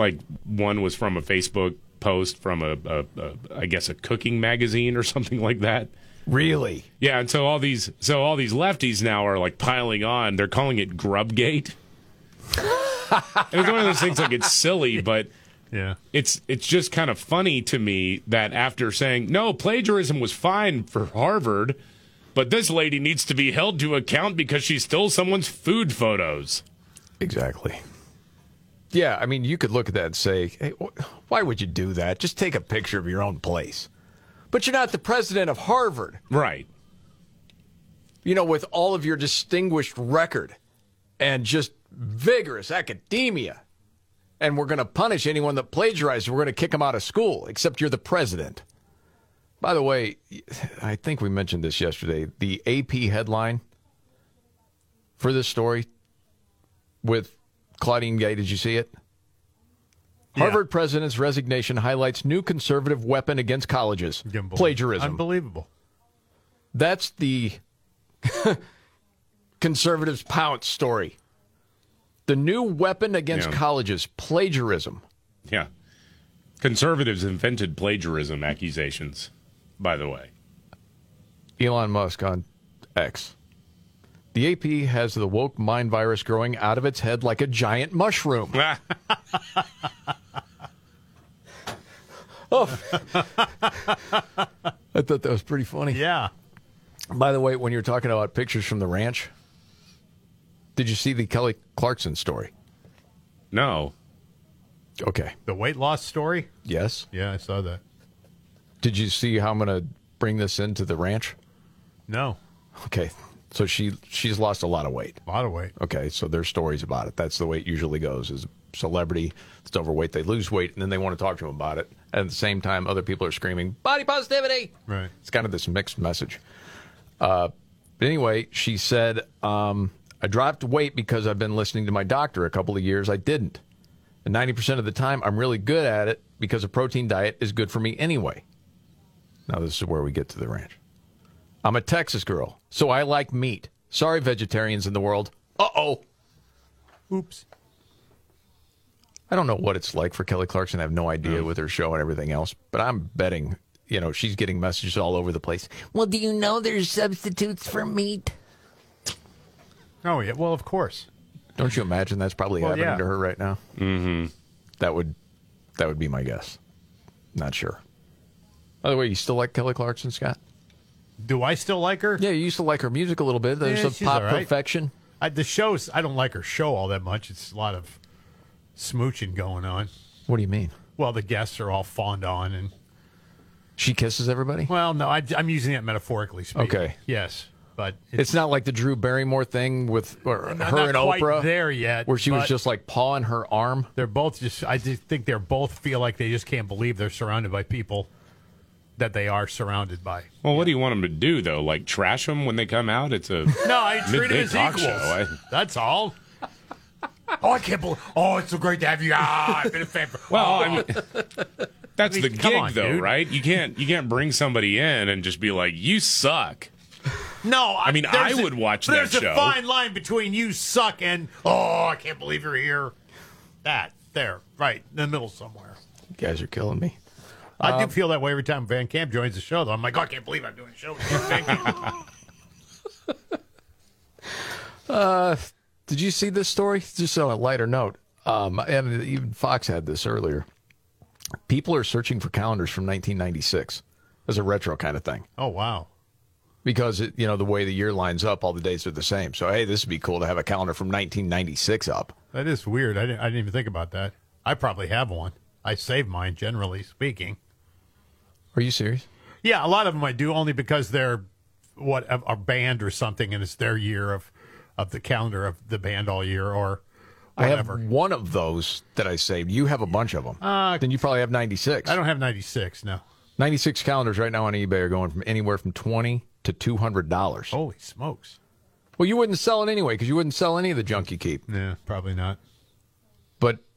Like one was from a Facebook post from a, a, a I guess a cooking magazine or [laughs] something like that. Really? Yeah, and so all these so all these lefties now are like piling on. They're calling it Grubgate. [laughs] it was one of those things like it's silly, but Yeah. it's it's just kind of funny to me that after saying no, plagiarism was fine for Harvard, but this lady needs to be held to account because she stole someone's food photos. Exactly. Yeah, I mean, you could look at that and say, hey, wh- why would you do that? Just take a picture of your own place. But you're not the president of Harvard. Right. You know, with all of your distinguished record and just vigorous academia. And we're going to punish anyone that plagiarizes. We're going to kick them out of school, except you're the president. By the way, I think we mentioned this yesterday. The AP headline for this story with Claudine Gay, did you see it? Harvard president's resignation highlights new conservative weapon against colleges plagiarism. Unbelievable. That's the [laughs] conservatives' pounce story. The new weapon against Yeah. colleges plagiarism. Yeah. Conservatives invented plagiarism accusations, by the way. Elon Musk on X. The AP has the woke mind virus growing out of its head like a giant mushroom. oh. [laughs] [laughs] I thought that was pretty funny. Yeah. By the way, when you're talking about pictures from the ranch, did you see the Kelly Clarkson story? No. Okay. The weight loss story? Yes. Yeah, I saw that. Did you see how I'm going to bring this into the ranch? No. Okay. So she she's lost a lot of weight. A lot of weight. Okay, so there's stories about it. That's the way it usually goes. Is a celebrity that's overweight, they lose weight, and then they want to talk to them about it. And at the same time, other people are screaming body positivity. Right. It's kind of this mixed message. Uh, but anyway, she said, um, "I dropped weight because I've been listening to my doctor. A couple of years I didn't. And 90% of the time, I'm really good at it because a protein diet is good for me anyway. Now, this is where we get to the ranch. I'm a Texas girl, so I like meat. Sorry, vegetarians in the world. Uh oh. Oops. I don't know what it's like for Kelly Clarkson. I have no idea with her show and everything else, but I'm betting, you know, she's getting messages all over the place. Well, do you know there's substitutes for meat? Oh yeah, well of course. Don't you imagine that's probably Well, happening yeah. to her right now? Mm-hmm. That would that would be my guess. Not sure. By the way, you still like Kelly Clarkson, Scott? Do I still like her? Yeah, you used to like her music a little bit. There's Yeah, some pop right. perfection. I, the shows, I don't like her show all that much. It's a lot of smooching going on. What do you mean? Well, the guests are all fawned on, and She kisses everybody? well, no, I, am using that metaphorically speaking. Okay. Yes, but It's, not like the Drew Barrymore thing with or Not- her not and quite Oprah there yet, where she was just like pawing her arm. they're both just. I just think they're both feel like they just can't believe they're surrounded by people that they are surrounded by. Well, what do you want them to do though? Like trash them when they come out? It's a [laughs] No, I treat them midday as talk equals. show. I- [laughs] That's all. Oh, I can't believe. Oh, it's so great to have you. Ah, I've been a fan for. Well, oh. I mean, [laughs] that's I mean, the gig, on, though, dude. right? You can't you can't bring somebody in and just be like, "You suck." No, I mean, I I a- would watch that There's show. a fine line between you suck and oh, I can't believe you're here. That there, right in the middle somewhere. You guys are killing me. I Um, do feel that way every time Van Camp joins the show, though. I'm like, oh, I can't believe I'm doing a show with you. Thank you. Uh, did you see this story? Just on a lighter note, um, and even Fox had this earlier. People are searching for calendars from 1996 as a retro kind of thing oh wow. because it, you know the way the year lines up, all the dates are the same. So hey, this would be cool to have a calendar from 1996 up. That is weird. I didn't, I didn't even think about that. I probably have one. I save mine, generally speaking. Are you serious? Yeah, a lot of them I do only because they're what a, a band or something, and it's their year of of the calendar of the band all year or whatever. I have one of those that I saved. You have a bunch of them. Uh, then you probably have 96. I don't have 96, no. 96 calendars right now on eBay are going from anywhere from 20 to $200. Holy smokes. Well, you wouldn't sell it anyway because you wouldn't sell any of the junk you keep. Yeah, probably not.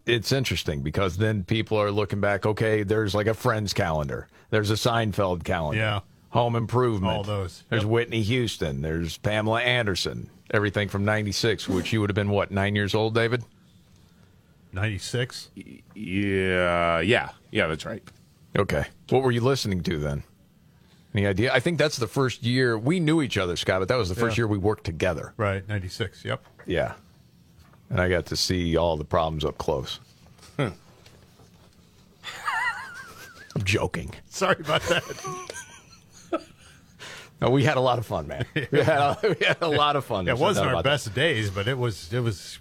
But it's interesting because then people are looking back. Okay, there's like a Friends calendar. There's a Seinfeld calendar. Yeah. Home Improvement. All those. There's Whitney Houston. There's Pamela Anderson. Everything from '96, which you would have been what nine years old, David? 96? Yeah, yeah, yeah. That's right. Okay. What were you listening to then? Any idea? I think that's the first year we knew each other, Scott. But that was the first Yeah. year we worked together. Right, 96. Yep. Yeah. And I got to see all the problems up close. I'm joking. Sorry about that. [laughs] No, we had a lot of fun, man. We had a, we had a lot of fun. it wasn't our about that. best days, but it was it was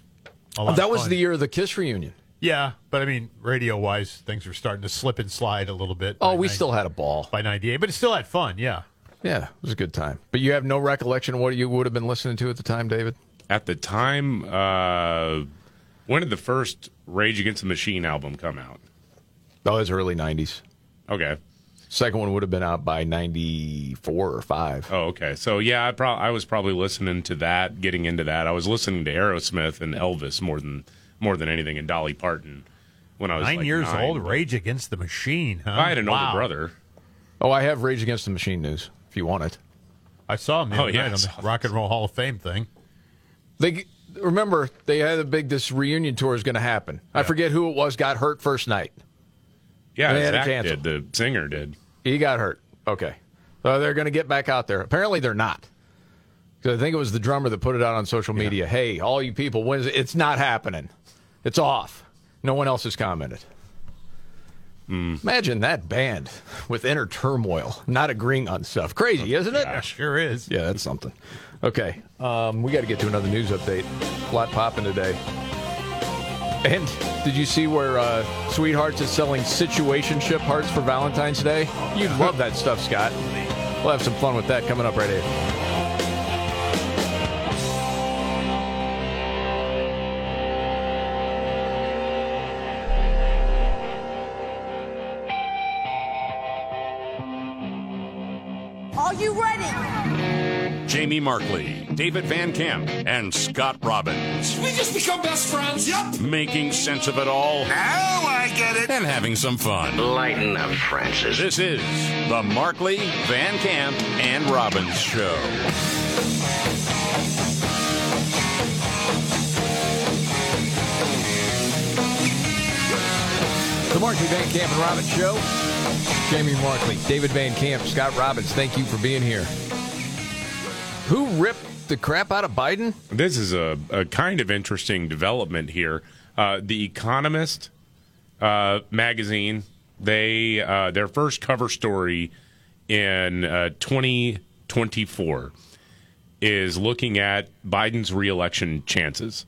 a lot That was the year of the Kiss reunion. Yeah, but I mean, radio wise, things were starting to slip and slide a little bit. Oh, we 90 still had a ball. by 98, but it still had fun, yeah. Yeah, it was a good time. But you have no recollection of what you would have been listening to at the time, David? At the time, uh, when did the first Rage Against the Machine album come out? Oh, it was early 90s. Okay. Second one would have been out by 94 or 5. Oh, okay. So yeah, I pro- I was probably listening to that, getting into that. I was listening to Aerosmith and Elvis more than more than anything, and Dolly Parton when I was Nine like years nine, old, Rage Against the Machine, huh? I had an Wow. older brother. Oh, I have Rage Against the Machine news if you want it. I saw him the Oh, yeah, night on the Rock and Roll Hall of Fame thing. They remember they had a big this reunion tour is going to happen. I forget who it was got hurt first night. Yeah, They had Zach cancel. did. The singer did. He got hurt. Okay. So they're going to get back out there. Apparently they're not. I think it was the drummer that put it out on social media. Hey, all you people, when is it? It's not happening. It's off. No one else has commented. Hmm. Imagine that band with inner turmoil, not agreeing on stuff. Crazy, oh, isn't it? Yeah, sure is. Yeah, that's something. Okay, um, we got to get to another news update. A lot popping today. And did you see where uh, Sweethearts is selling situationship hearts for Valentine's Day? You'd love that stuff, Scott. We'll have some fun with that coming up right here. Jamie Markley, David Van Camp, and Scott Robbins. We just become best friends. Yep. Making sense of it all. Now I get it. And having some fun. Lighten up, Francis. This is the Markley, Van Camp, and Robbins Show. The Markley Van Camp and Robbins Show. Jamie Markley, David Van Camp, Scott Robbins, thank you for being here. Who ripped the crap out of Biden? This is a, a kind of interesting development here. Uh, the Economist uh, magazine, they uh, their first cover story in uh, 2024 is looking at Biden's reelection chances.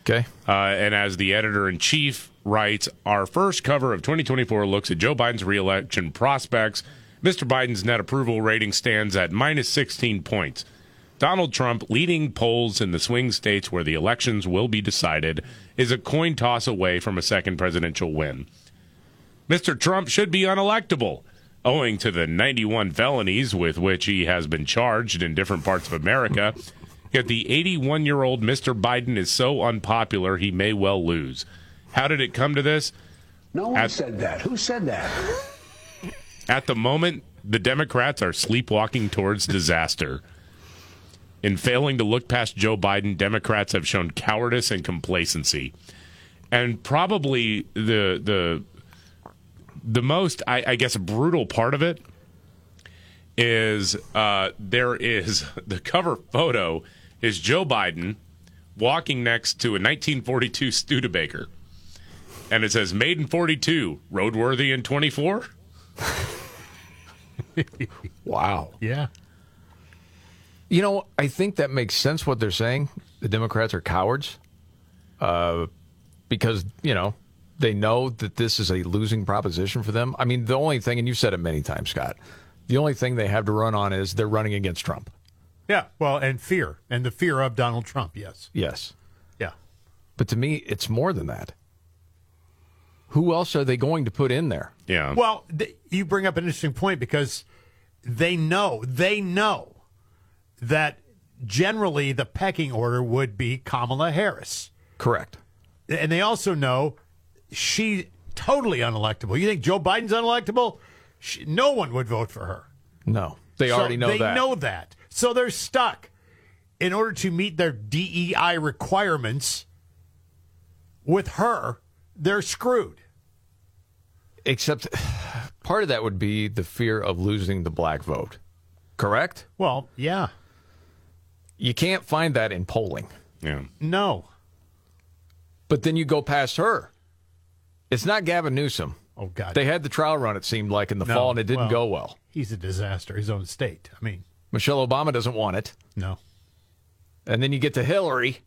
Okay. Uh, and as the editor in chief writes, our first cover of 2024 looks at Joe Biden's reelection prospects. Mr. Biden's net approval rating stands at minus 16 points. Donald Trump, leading polls in the swing states where the elections will be decided, is a coin toss away from a second presidential win. Mr. Trump should be unelectable, owing to the 91 felonies with which he has been charged in different parts of America. Yet the 81 year old Mr. Biden is so unpopular, he may well lose. How did it come to this? No one said that. Who said that? At the moment, the Democrats are sleepwalking towards disaster. In failing to look past Joe Biden, Democrats have shown cowardice and complacency. And probably the the the most, I, I guess, brutal part of it is uh, there is [laughs] the cover photo is Joe Biden walking next to a 1942 Studebaker, and it says "Made in 42, roadworthy in 24." [laughs] wow. Yeah. You know, I think that makes sense what they're saying. The Democrats are cowards uh, because, you know, they know that this is a losing proposition for them. I mean, the only thing, and you've said it many times, Scott, the only thing they have to run on is they're running against Trump. Yeah. Well, and fear, and the fear of Donald Trump. Yes. Yes. Yeah. But to me, it's more than that. Who else are they going to put in there? Yeah. Well, th- you bring up an interesting point because they know, they know that generally the pecking order would be Kamala Harris. Correct. And they also know she totally unelectable. You think Joe Biden's unelectable? She, no one would vote for her. No. They So already know that. they that. know that. So they're stuck. In order to meet their DEI requirements with her, they're screwed. Except [sighs] part of that would be the fear of losing the black vote. Correct? Well, yeah. You can't find that in polling. Yeah. No. But then you go past her. It's not Gavin Newsom. Oh God. They had the trial run, it seemed like, in the No, fall, and it didn't well, go well. He's a disaster. His own state. I mean, Michelle Obama doesn't want it. no. And then you get to Hillary.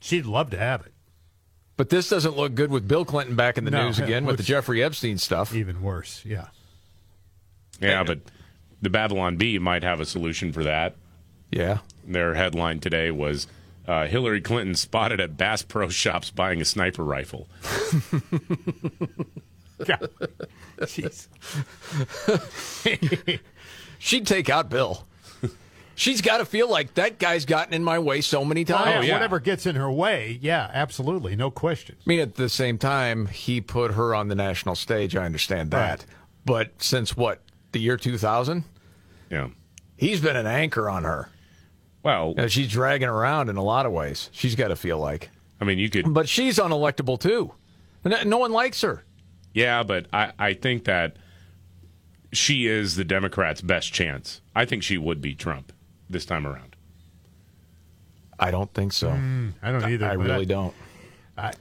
She'd love to have it. But this doesn't look good with Bill Clinton back in the No, news it again with the [laughs] Jeffrey Epstein stuff. Even worse. Yeah. Yeah, but the Babylon Bee might have a solution for that. Yeah. Their headline today was uh, Hillary Clinton spotted at Bass Pro Shops buying a sniper rifle. [laughs] God. Jeez. [laughs] She'd take out Bill. She's got to feel like that guy's gotten in my way so many Oh, times. yeah, Whatever gets in her way. Yeah, absolutely. No question. I mean, at the same time, he put her on the national stage. I understand that. Right. But since what, the year 2000? Yeah. He's been an anchor on her. Well, And she's dragging around in a lot of ways. She's got to feel like. I mean, you could. But she's unelectable too. No no one likes her. Yeah, but I, I think that she is the Democrats' best chance. I think she would be Trump this time around. I don't think so. Mm, I don't either. I but really don't. I,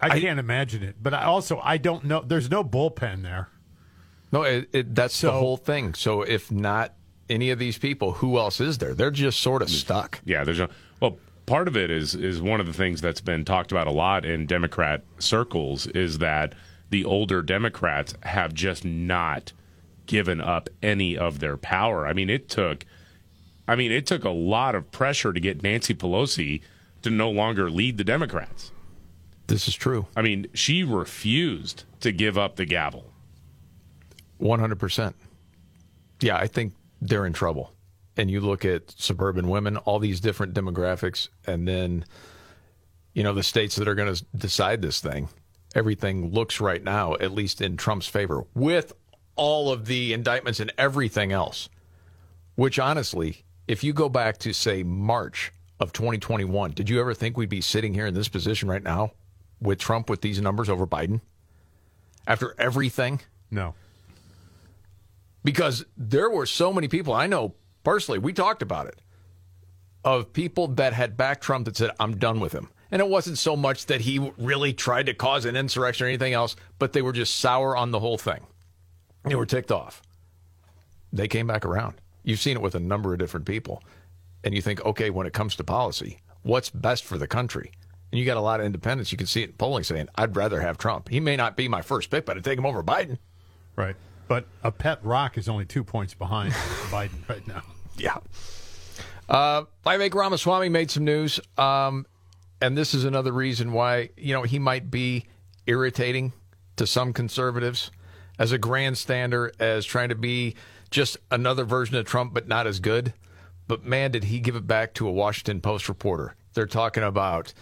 I can't imagine it. But I also, I don't know. There's no bullpen there. No, it, it, that's the whole thing. So if not any of these people, who else is there? They're just sort of stuck. Yeah, there's a well. Part of it is is one of the things that's been talked about a lot in Democrat circles is that the older Democrats have just not given up any of their power. I mean, it took, I mean, it took a lot of pressure to get Nancy Pelosi to no longer lead the Democrats. This is true. I mean, she refused to give up the gavel. One hundred percent. Yeah, I think they're in trouble. and you look at suburban women, all these different demographics, and then, you know, the states that are going to decide this thing, everything looks right now, at least in Trump's favor, with all of the indictments and everything else. Which honestly, if you go back to, say, March of 2021, did you ever think we'd be sitting here in this position right now with Trump with these numbers over Biden? After everything? No. Because there were so many people, I know personally, we talked about it, of people that had backed Trump that said, I'm done with him. And it wasn't so much that he really tried to cause an insurrection or anything else, but they were just sour on the whole thing. They were ticked off. They came back around. You've seen it with a number of different people. And you think, okay, when it comes to policy, what's best for the country? And you got a lot of independents. You can see it in polling saying, I'd rather have Trump. He may not be my first pick, but I'd take him over Biden. Right. But a pet rock is only two points behind [laughs] Biden right now. Yeah. Uh, Vivek Ramaswamy made some news. Um, and this is another reason why, you know, he might be irritating to some conservatives as a grandstander, as trying to be just another version of Trump, but not as good. But man, did he give it back to a Washington Post reporter. They're talking about,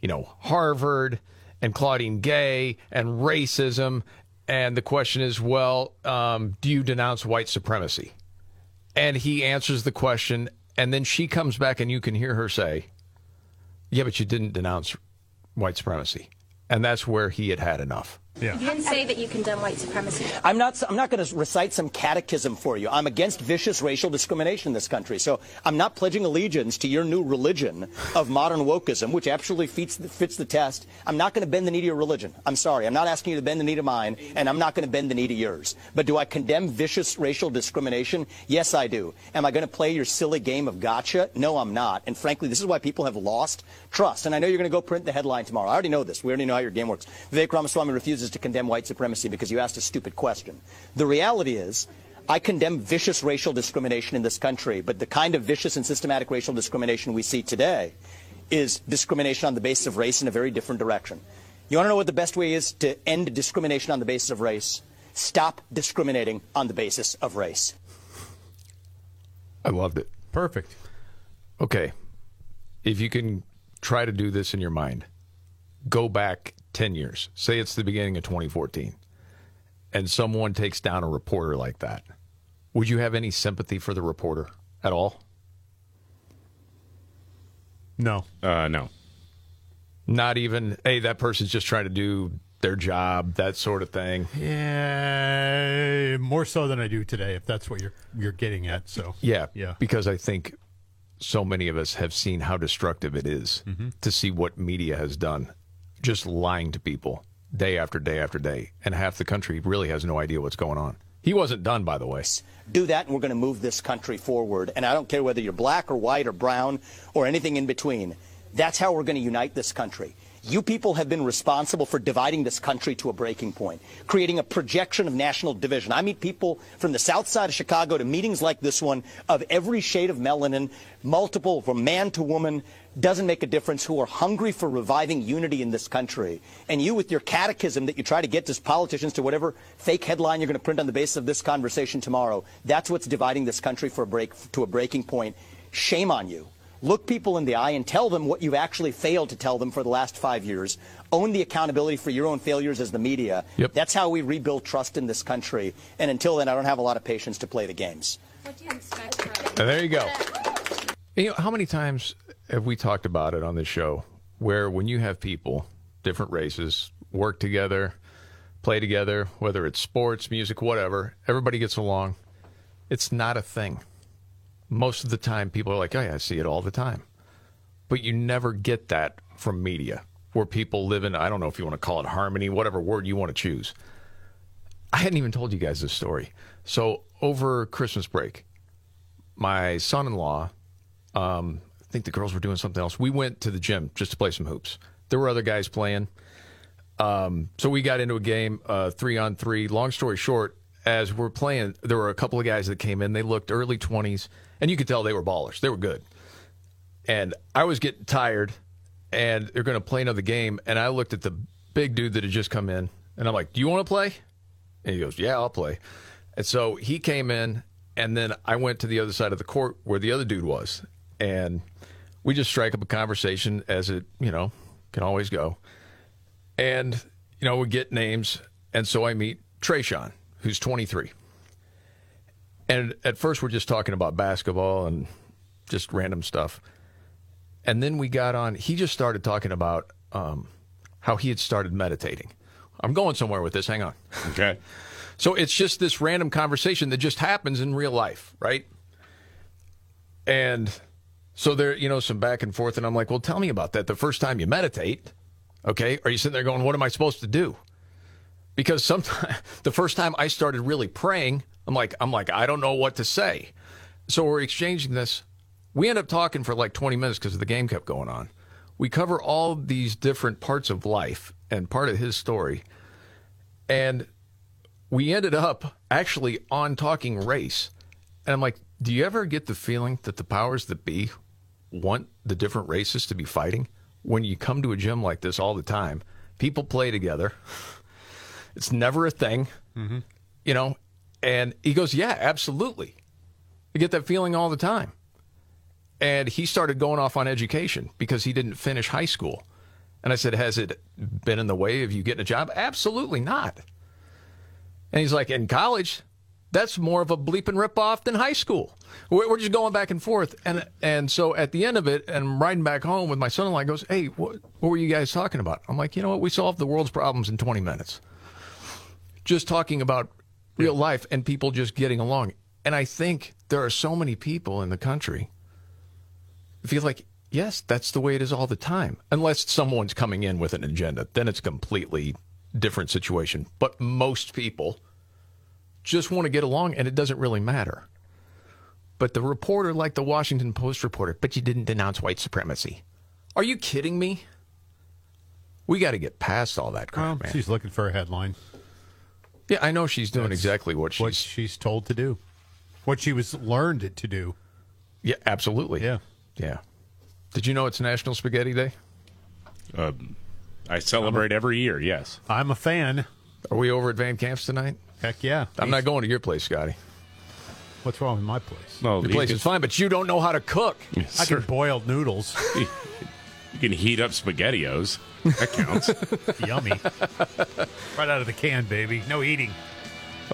you know, Harvard and Claudine Gay and racism. And the question is, well, um, do you denounce white supremacy? And he answers the question, and then she comes back, and you can hear her say, Yeah, but you didn't denounce white supremacy. And that's where he had had enough. Yeah. You didn't say that you condemn white supremacy. I'm not. I'm not going to recite some catechism for you. I'm against vicious racial discrimination in this country. So I'm not pledging allegiance to your new religion of modern wokeism, which absolutely fits the, fits the test. I'm not going to bend the knee to your religion. I'm sorry. I'm not asking you to bend the knee to mine, and I'm not going to bend the knee to yours. But do I condemn vicious racial discrimination? Yes, I do. Am I going to play your silly game of gotcha? No, I'm not. And frankly, this is why people have lost trust. And I know you're going to go print the headline tomorrow. I already know this. We already know how your game works. Vivek Ramaswamy refuses to condemn white supremacy because you asked a stupid question. The reality is, I condemn vicious racial discrimination in this country, but the kind of vicious and systematic racial discrimination we see today is discrimination on the basis of race in a very different direction. You want to know what the best way is to end discrimination on the basis of race? Stop discriminating on the basis of race. I loved it. Perfect. Okay. If you can try to do this in your mind, go back 10 years. Say it's the beginning of 2014, and someone takes down a reporter like that. Would you have any sympathy for the reporter at all? No. Uh, no. Not even, hey, that person's just trying to do their job, that sort of thing. Yeah, more so than I do today, if that's what you're you're getting at. So Yeah, yeah. Because I think so many of us have seen how destructive it is Mhm. to see what media has done, just lying to people day after day after day, and half the country really has no idea what's going on. He wasn't done, by the way. Do that, and we're going to move this country forward. And I don't care whether you're black or white or brown or anything in between. That's how we're going to unite this country. You people have been responsible for dividing this country to a breaking point, creating a projection of national division. I meet people from the south side of Chicago to meetings like this one of every shade of melanin, multiple, from man to woman, doesn't make a difference, who are hungry for reviving unity in this country. And you, with your catechism that you try to get as politicians to whatever fake headline you're going to print on the basis of this conversation tomorrow, that's what's dividing this country for a break, to a breaking point. Shame on you. Look people in the eye and tell them what you've actually failed to tell them for the last five years. Own the accountability for your own failures as the media. That's how we rebuild trust in this country. And until then, I don't have a lot of patience to play the games. What do you expect from And there you go. You know, how many times have we talked about it on this show where when you have people, different races, work together, play together, whether it's sports, music, whatever, everybody gets along. It's not a thing. Most of the time, people are like, oh, yeah, I see it all the time. But you never get that from media where people live in, I don't know if you want to call it harmony, whatever word you want to choose. I hadn't even told you guys this story. So over Christmas break, my son-in-law, um, I think the girls were doing something else. We went to the gym just to play some hoops. There were other guys playing. Um, so we got into a game, uh, three on three. Long story short, as we're playing, there were a couple of guys that came in. They looked early 20s, and you could tell they were ballers. They were good. And I was getting tired, and they're going to play another game. And I looked at the big dude that had just come in, and I'm like, Do you want to play? And he goes, Yeah, I'll play. And so he came in, and then I went to the other side of the court where the other dude was, and we just strike up a conversation as it you know can always go, and you know we get names, and so I meet Trayshawn, who's 23, and at first we're just talking about basketball and just random stuff, and then we got on. He just started talking about um, how he had started meditating. I'm going somewhere with this. Hang on. Okay. [laughs] So it's just this random conversation that just happens in real life, right? And so there, you know, some back and forth, and I'm like, well, tell me about that. The first time you meditate, okay? Are you sitting there going, what am I supposed to do? Because sometimes [laughs] the first time I started really praying, I'm like, I'm like, I don't know what to say. So we're exchanging this. We end up talking for like 20 minutes because the game kept going on. We cover all these different parts of life and part of his story. And we ended up actually on talking race. And I'm like, do you ever get the feeling that the powers that be want the different races to be fighting? When you come to a gym like this all the time, people play together. It's never a thing, Mm-hmm. you know? And he goes, yeah, absolutely. You get that feeling all the time. And he started going off on education because he didn't finish high school. And I said, Has it been in the way of you getting a job? Absolutely not. And he's like, In college, that's more of a bleeping ripoff than high school. We're, we're just going back and forth. And and so at the end of it, and I'm riding back home with my son in law, goes, Hey, what, what were you guys talking about? I'm like, You know what? We solved the world's problems in 20 minutes. Just talking about real life and people just getting along. And I think there are so many people in the country feel like, yes, that's the way it is all the time. Unless someone's coming in with an agenda, then it's a completely different situation. But most people just want to get along and it doesn't really matter. But the reporter, like the Washington Post reporter, but you didn't denounce white supremacy. Are you kidding me? We got to get past all that crap, man. She's looking for a headline. Yeah, I know she's doing That's exactly what she's what she's told to do, what she was learned to do. Yeah, absolutely. Yeah, yeah. Did you know it's National Spaghetti Day? Um, I celebrate every year. Yes, I'm a fan. Are we over at Van Camp's tonight? Heck yeah. I'm not going to your place, Scotty. What's wrong with my place? No, Your place is fine, but you don't know how to cook. I can boil noodles. [laughs] you can heat up spaghettios. That counts. [laughs] Yummy. right out of the can, baby. No eating.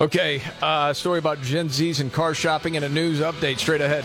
Okay, uh, story about Gen Zs and car shopping and a news update straight ahead.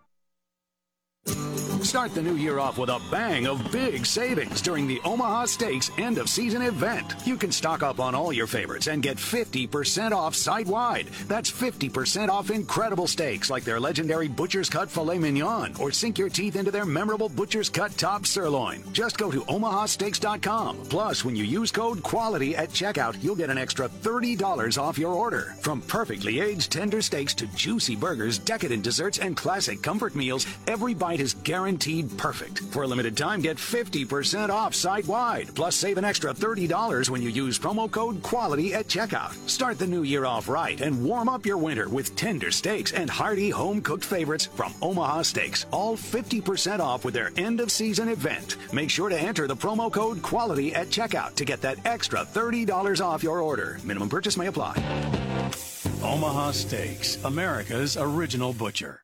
Start the new year off with a bang of big savings during the Omaha Steaks end of season event. You can stock up on all your favorites and get 50% off site wide. That's 50% off incredible steaks like their legendary Butcher's Cut Filet Mignon or sink your teeth into their memorable Butcher's Cut Top Sirloin. Just go to omahasteaks.com. Plus, when you use code QUALITY at checkout, you'll get an extra $30 off your order. From perfectly aged tender steaks to juicy burgers, decadent desserts, and classic comfort meals, every bite is guaranteed perfect. For a limited time, get 50% off site wide. Plus, save an extra $30 when you use promo code QUALITY at checkout. Start the new year off right and warm up your winter with tender steaks and hearty home cooked favorites from Omaha Steaks. All 50% off with their end of season event. Make sure to enter the promo code QUALITY at checkout to get that extra $30 off your order. Minimum purchase may apply. Omaha Steaks, America's original butcher.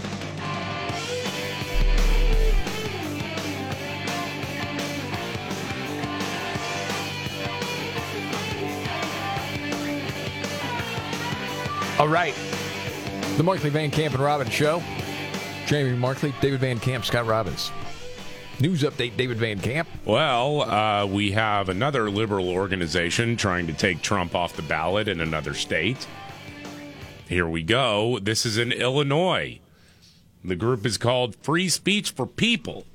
All right. The Markley Van Camp and Robbins Show. Jamie Markley, David Van Camp, Scott Robbins. News update, David Van Camp. Well, uh, we have another liberal organization trying to take Trump off the ballot in another state. Here we go. This is in Illinois. The group is called Free Speech for People.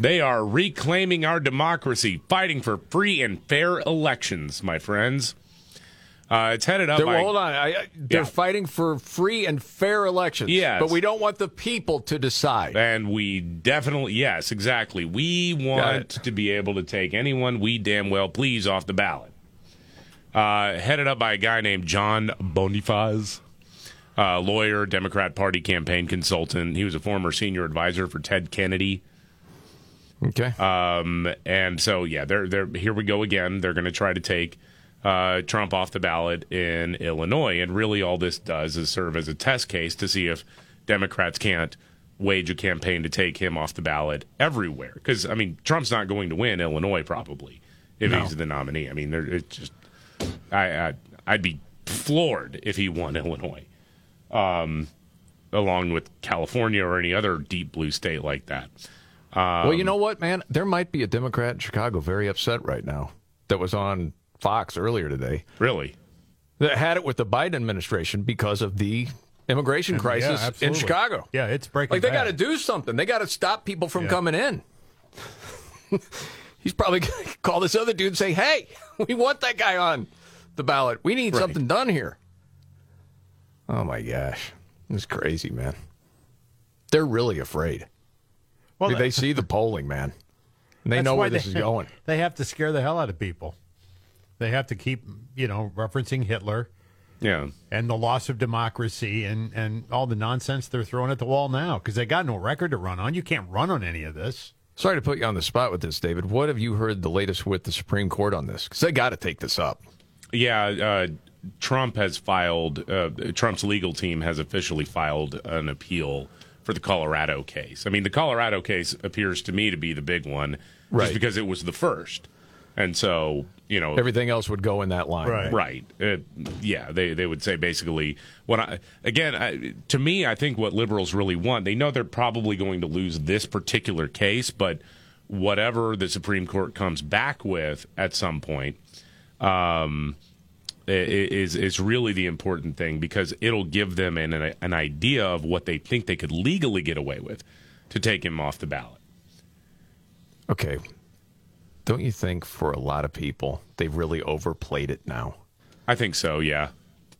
They are reclaiming our democracy, fighting for free and fair elections, my friends. Uh, it's headed up They're, by. hold on. I, I- they're Yeah. fighting for free and fair elections. Yes. But we don't want the people to decide. And we definitely, yes, exactly. We want to be able to take anyone we damn well please off the ballot. Uh, headed up by a guy named John Bonifaz, uh, lawyer, Democrat Party campaign consultant. He was a former senior advisor for Ted Kennedy. Okay. Um, and so, yeah, they're, they're, here we go again. They're going to try to take uh, Trump off the ballot in Illinois. And really, all this does is serve as a test case to see if Democrats can't wage a campaign to take him off the ballot everywhere. Because, I mean, Trump's not going to win Illinois probably if No. he's the nominee. I mean, there, it's just, I, I, I'd be floored if he won [laughs] Illinois. Um, along with California or any other deep blue state like that. Um, well, you know what, man? There might be a Democrat in Chicago very upset right now that was on Fox earlier today. Really? That had it with the Biden administration because of the immigration Yeah, crisis in. Chicago. Yeah, it's breaking. Like they got to do something. They got to stop people from Yeah. coming in. [laughs] He's probably going to call this other dude and say, "Hey, [laughs] we want that guy on the ballot. We need Right. something done here." Oh my gosh, it's crazy, man. They're really afraid. Well, mean, they see the [laughs] polling, man. And they know where this they- is going. They have to scare the hell out of people. They have to keep, you know, referencing Hitler Yeah. and the loss of democracy and, and all the nonsense they're throwing at the wall now because they got no record to run on. You can't run on any of this. Sorry to put you on the spot with this, David. What have you heard the latest with the Supreme Court on this? Because they got to take this up. Yeah, uh, Trump has filed, uh, Trump's legal team has officially filed an appeal for the Colorado case. I mean, the Colorado case appears to me to be the big one Right. just because it was the first. And so, you know, Everything else would go in that line. Right. Uh, yeah, they they would say basically what I again I, to me I think what liberals really want. They know they're probably going to lose this particular case, but whatever the Supreme Court comes back with at some point um, i- i- is is really the important thing because it'll give them an an idea of what they think they could legally get away with to take him off the ballot. Okay. Don't you think for a lot of people, they've really overplayed it now? I think so, yeah.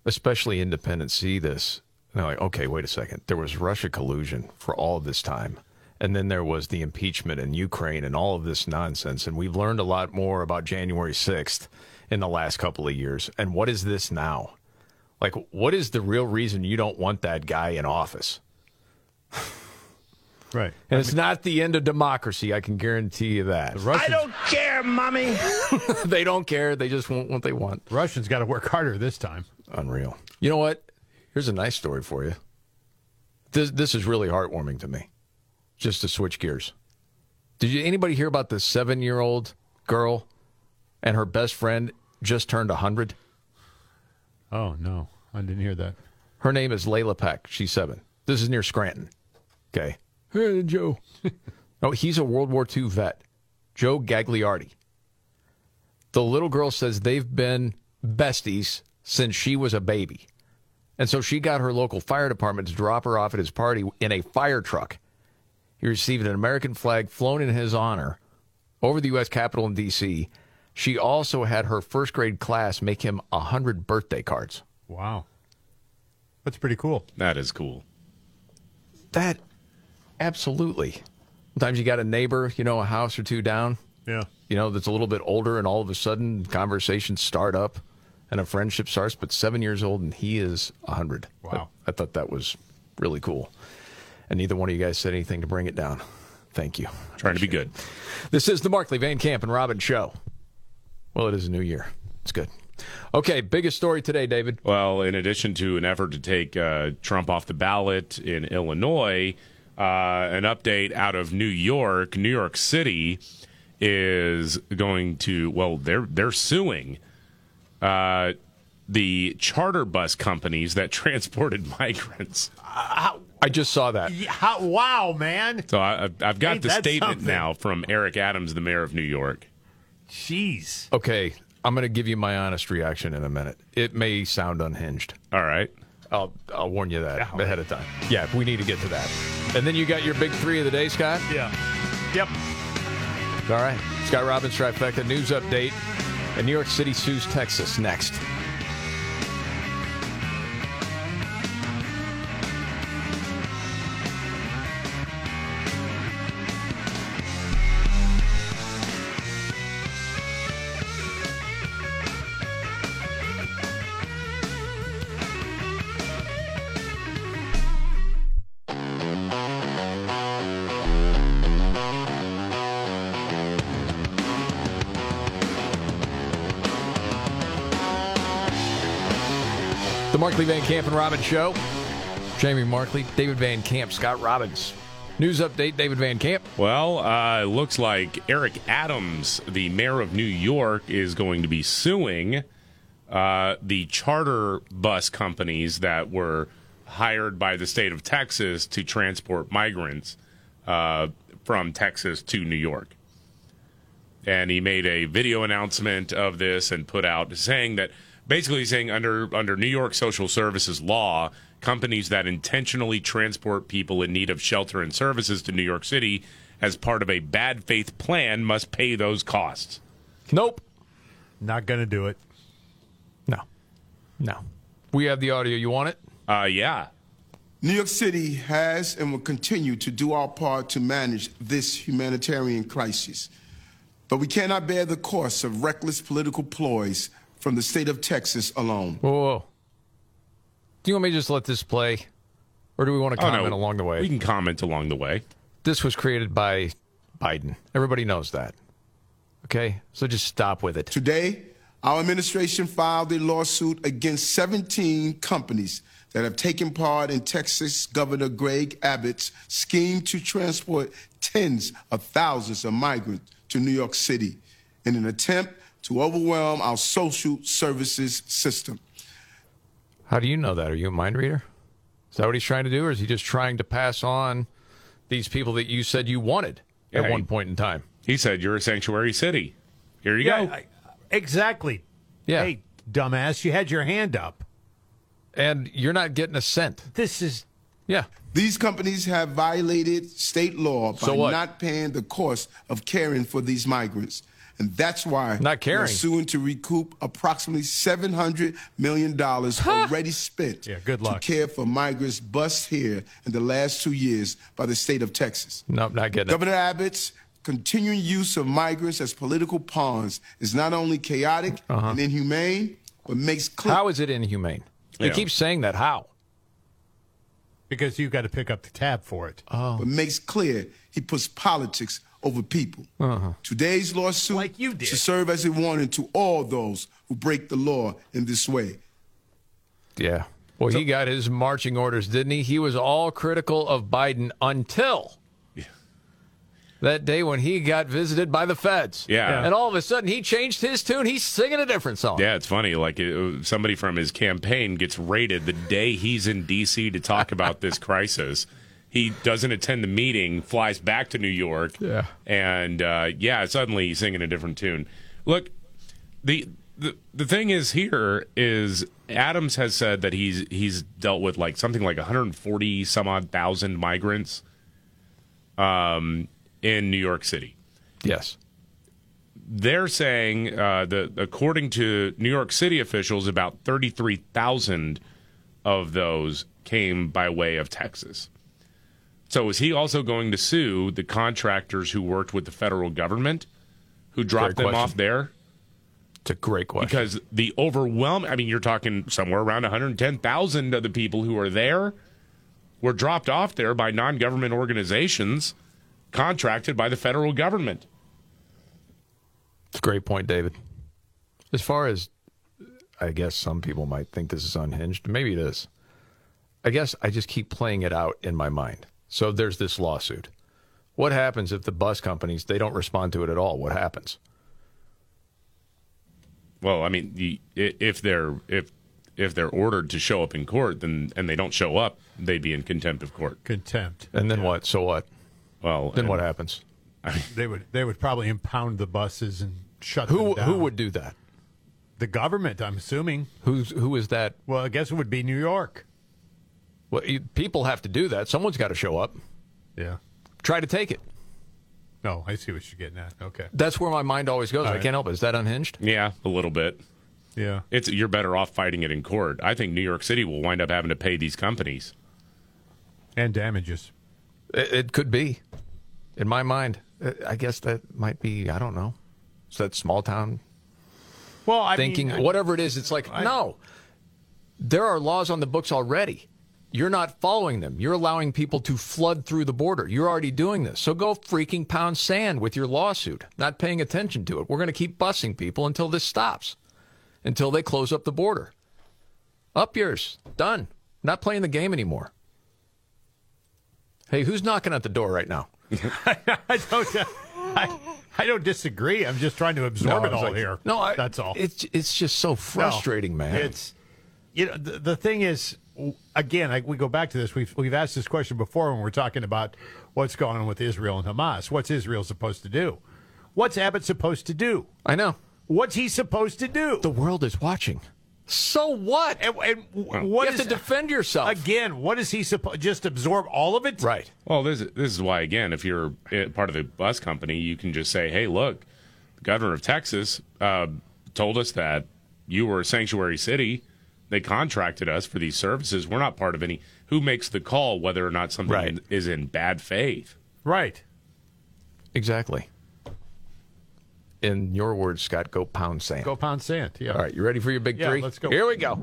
Especially independents see this. And they're like, okay, wait a second. There was Russia collusion for all of this time. And then there was the impeachment in Ukraine and all of this nonsense. And we've learned a lot more about January 6th in the last couple of years. And what is this now? Like, what is the real reason you don't want that guy in office? [laughs] Right. And it's not the end of democracy. I can guarantee you that. I don't care, mommy. [laughs] [laughs] they don't care. They just want what they want. Russians got to work harder this time. Unreal. You know what? Here's a nice story for you. This this is really heartwarming to me. Just to switch gears. Did you anybody hear about this seven year old girl and her best friend just turned hundred? Oh no, I didn't hear that. Her name is Layla Peck. She's seven. This is near Scranton. Okay. Hey, Joe. [laughs] no, he's a World War II vet. Joe Gagliardi. The little girl says they've been besties since she was a baby. And so she got her local fire department to drop her off at his party in a fire truck. He received an American flag flown in his honor over the U.S. Capitol in D.C. She also had her first grade class make him a 100 birthday cards. Wow. That's pretty cool. That is cool. That absolutely. Sometimes you got a neighbor, you know, a house or two down, Yeah. you know, that's a little bit older, and all of a sudden conversations start up and a friendship starts. But seven years old, and he is a hundred. Wow. I, I thought that was really cool. And neither one of you guys said anything to bring it down. Thank you. Trying to be good. This is the Markley Van Camp and Robbins show. Well, it is a new year. It's good. Okay, biggest story today, David. Well, in addition to an effort to take uh, Trump off the ballot in Illinois, uh, an update out of New York, New York City is going to well, they're they're suing uh, the charter bus companies that [laughs] transported migrants. I just saw that. Yeah, how, wow, man. So I, I've- I've got Ain't the statement something? now from Eric Adams, the mayor of New York. Jeez. Okay, I'm going to give you my honest reaction in a minute. It may sound unhinged. All right. I'll I'll warn you that ahead of time. Yeah, if we need to get to that. And then you got your big three of the day, Scott. Yeah. Yep. All right. Scott Robbins trifecta news update. And New York City sues Texas next. Markley Van Camp and Robbins Show. Jamie Markley, David Van Camp, Scott Robbins. News update, David Van Camp. Well, uh, it looks like Eric Adams, the mayor of New York, is going to be suing uh, the charter bus companies that were hired by the state of Texas to transport migrants uh, from Texas to New York. And he made a video announcement of this and put out saying that basically saying under under New York social services law, companies that intentionally transport people in need of shelter and services to New York City as part of a bad faith plan must pay those costs. Nope. Not going to do it. No. No. We have the audio. You want it? Uh, yeah. New York City has and will continue to do our part to manage this humanitarian crisis. But we cannot bear the cost of reckless political ploys from the state of Texas alone. Whoa, whoa. Do you want me to just let this play? Or do we want to Oh, no. comment along the way? We can comment along the way. This was created by Biden. Everybody knows that. Okay? So just stop with it. Today, our administration filed a lawsuit against 17 companies that have taken part in Texas Governor Greg Abbott's scheme to transport tens of thousands of migrants to New York City in an attempt to overwhelm our social services system. How do you know that? Are you a mind reader? Is that what he's trying to do? Or is he just trying to pass on these people that you said you wanted at Yeah, one he- point in time? He said you're a sanctuary city. Here you Yeah, go. I- exactly. Yeah. Hey, dumbass, you had your hand up. And you're not getting a cent. This is. Yeah. These companies have violated state law by So what? not paying the cost of caring for these migrants. And that's why Not caring. we're suing to recoup approximately $700 million already spent Yeah, good luck. to care for migrants bust here in the last two years by the state of Texas. Nope, not getting it. Governor Abbott's continuing use of migrants as political pawns is not only chaotic Uh-huh. and inhumane, but makes clear. How is it inhumane? He Yeah. keeps saying that. How? Because you've got to pick up the tab for it. Oh. but makes clear he puts politics over people. Uh-huh. Today's lawsuit Like you did. should serve as a warning to all those who break the law in this way. Yeah. Well, he got his marching orders, didn't he? He was all critical of Biden until that day when he got visited by the feds. Yeah. And all of a sudden, he changed his tune. He's singing a different song. Yeah, it's funny. Like it, somebody from his campaign gets raided the day he's in D.C. to talk about this [laughs] crisis. He doesn't attend the meeting, flies back to New York, Yeah. and uh, yeah, suddenly he's singing a different tune. Look, the the the thing is here is Adams has said that he's he's dealt with like something like 140 some odd thousand migrants, um, in New York City Yes. they're saying uh, that according to New York City officials, about 33,000 of those came by way of Texas. So is he also going to sue the contractors who worked with the federal government who dropped Great them question. off there? It's a great question. Because the overwhelm I mean, you're talking somewhere around 110,000 of the people who are there were dropped off there by non government organizations contracted by the federal government. It's a great point, David. As far as I guess some people might think this is unhinged, maybe it is. I guess I just keep playing it out in my mind. So there's this lawsuit. What happens if the bus companies they don't respond to it at all? What happens? Well, I mean, the, if they're if if they're ordered to show up in court, then and they don't show up, they'd be in contempt of court. Contempt. And then what? So what? Well, Then what happens? They would they would probably impound the buses and shut Who them down. who would do that? the government? I'm assuming. Who's who is that? Well, I guess it would be New York. Well, you, people have to do that. Someone's got to show up. Yeah. Try to take it. No, I see what you're getting at. Okay. That's where my mind always goes. All I right. can't help it. Is that unhinged? Yeah, a little bit. Yeah. It's you're better off fighting it in court. I think New York City will wind up having to pay these companies. And damages. It, it could be. In my mind, Uh, I guess that might be. I don't know. Is that small town Well, I thinking? mean, I- whatever it is, it's like no. There are laws on the books already. You're not following them. You're allowing people to flood through the border. You're already doing this. So go freaking pound sand with your lawsuit, not paying attention to it. We're going to keep busing people until this stops, until they close up the border. Up yours. Done. Not playing the game anymore. Hey, who's knocking at the door right now? [laughs] I don't. I, I don't disagree. I'm just trying to absorb No, it all like- here. no, I- that's all. It's it's just so frustrating, man. It's you know the, the thing is again I, we go back to this. We've we've asked this question before when we're talking about what's going on with Israel and Hamas. What's Israel supposed to do? What's Abbott supposed to do? I know. What's he supposed to do? The world is watching. So what? And, and w- what you have is- to defend yourself. again? What is he supposed? Just absorb all of it? Right. Well, this is, this is why again, if you're eh, part of the bus company, you can just say, "Hey, look, the governor of Texas uh, told us that you were a sanctuary city. They contracted us for these services. We're not part of any. Who makes the call whether or not something Right. is in bad faith? Right. Exactly. In your words, Scott, go pound sand. Go pound sand. Yeah. All right, you ready for your big Yeah, three? let's go. Here we go.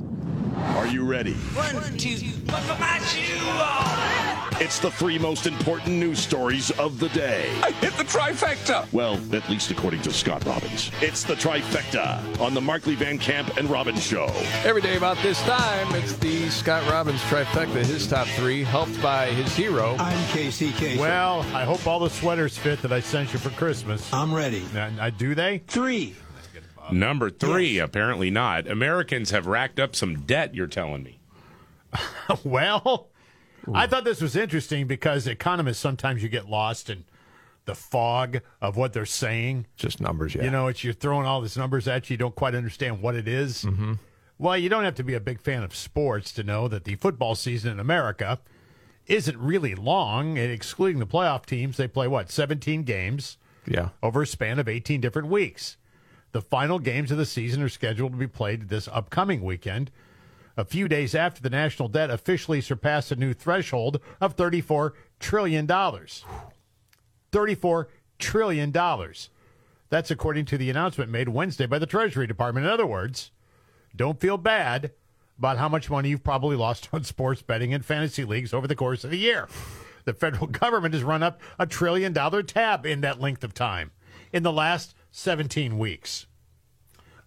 Are you ready? One, two, buckle my shoe It's the three most important news stories of the day. I hit the trifecta. Well, at least according to Scott Robbins. It's the trifecta on the Markley Van Camp and Robbins Show. Every day about this time, it's the Scott Robbins trifecta, his top three, helped by his hero. I'm Casey Kasem. Well, I hope all the sweaters fit that I sent you for Christmas. I'm ready. And, uh, do they? Three. Number three, apparently not. Americans have racked up some debt. You're telling me. [laughs] well, I thought this was interesting because economists sometimes you get lost in the fog of what they're saying. Just numbers, yeah. You know, it's you're throwing all these numbers at you, you don't quite understand what it is. Mm-hmm. Well, you don't have to be a big fan of sports to know that the football season in America isn't really long. Excluding the playoff teams, they play what, 17 games Yeah. over a span of 18 different weeks. The final games of the season are scheduled to be played this upcoming weekend, a few days after the national debt officially surpassed a new threshold of $34 trillion. $34 trillion. That's according to the announcement made Wednesday by the Treasury Department. In other words, don't feel bad about how much money you've probably lost on sports betting and fantasy leagues over the course of the year. The federal [laughs] government has run up a trillion dollar tab in that length of time in the last 17 weeks.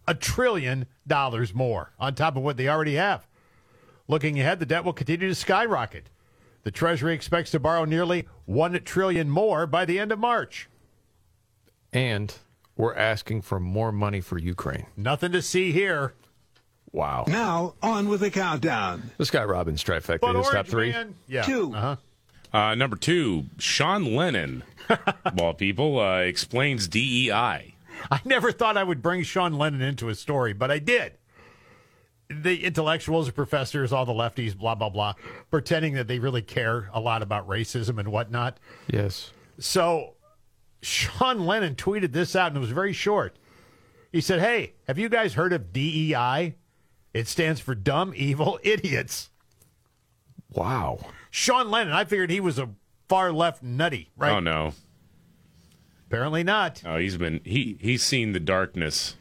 A trillion dollars more on top of what they already have. Looking ahead, the debt will continue to skyrocket. The Treasury expects to borrow nearly 1 trillion more by the end of March. And we're asking for more money for Ukraine. Nothing to see here. Wow. Now, on with the countdown. This guy Robbins trifecta, But his top three. Man, yeah. Two. Uh-huh. Uh, number two, Sean Lennon, [laughs] of all people, uh, explains DEI. I never thought I would bring Sean Lennon into a story, but I did. The intellectuals, the professors, all the lefties, blah, blah, blah, pretending that they really care a lot about racism and whatnot. Yes. So Sean Lennon tweeted this out, and it was very short. He said, Hey, have you guys heard of DEI? It stands for dumb, evil [laughs] idiots. Wow. Sean Lennon, I figured he was a far left nutty, right? Oh no, Apparently not. oh he's been he he's seen the darkness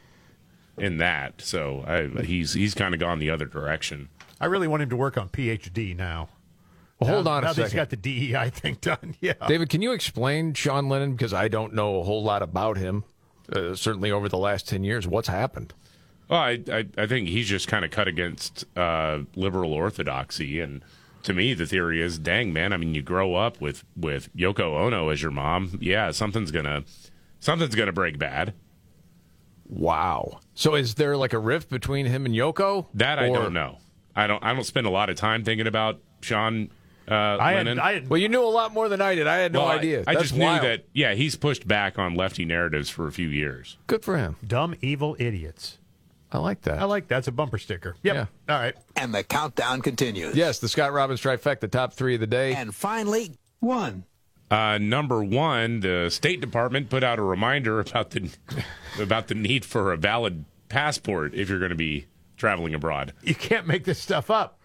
in that, so I, he's he's kind of gone the other direction. I really want him to work on PhD now. Well, hold Now- on now a that He's second. got the DEI thing done. [laughs] Yeah. David, can you explain Sean Lennon? Because I don't know a whole lot about him. Uh, certainly over the last 10 years. What's happened? Well, I I, I think he's just kind of cut against uh, liberal orthodoxy, and to me, the theory is, dang man, I mean, you grow up with with Yoko Ono as your mom, yeah, something's gonna something's gonna break bad. Wow. So is there like a rift between him and Yoko? That I Or- don't know. I don't. I don't spend a lot of time thinking about Sean uh, I had, Lennon. I had, well, you knew a lot more than I did. I had no Well, I- idea. I, That's just knew that. Yeah, he's pushed back on lefty narratives for a few years. Good for him. Dumb, evil idiots. I like that. I like that's a bumper sticker. Yep. Yeah. All right. And the countdown continues. Yes, the Scott Robbins trifecta, the top three of the day. And finally, one. Uh, number one, the State Department put out a reminder about the [laughs] about the need for a valid passport if you're going to be traveling abroad. You can't make this stuff up.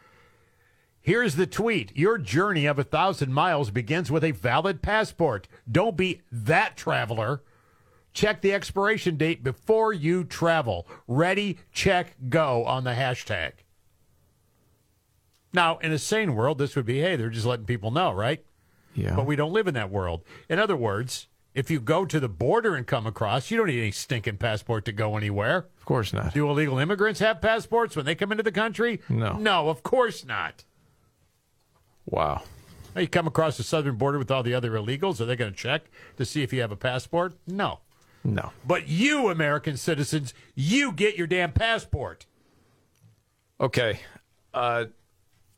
Here's the tweet Your journey of a thousand miles begins with a valid passport. Don't be that traveler. Check the expiration date before you travel. Ready, check, go on the hashtag. Now, in a sane world, this would be hey, they're just letting people know, right? Yeah. But we don't live in that world. In other words, if you go to the border and come across, you don't need any stinking passport to go anywhere. Of course not. Do illegal immigrants have passports when they come into the country? No. No, of course not. Wow. Now, you come across the southern border with all the other illegals, are they going to check to see if you have a passport? No. No. But you, American citizens, you get your damn passport. Okay. Uh,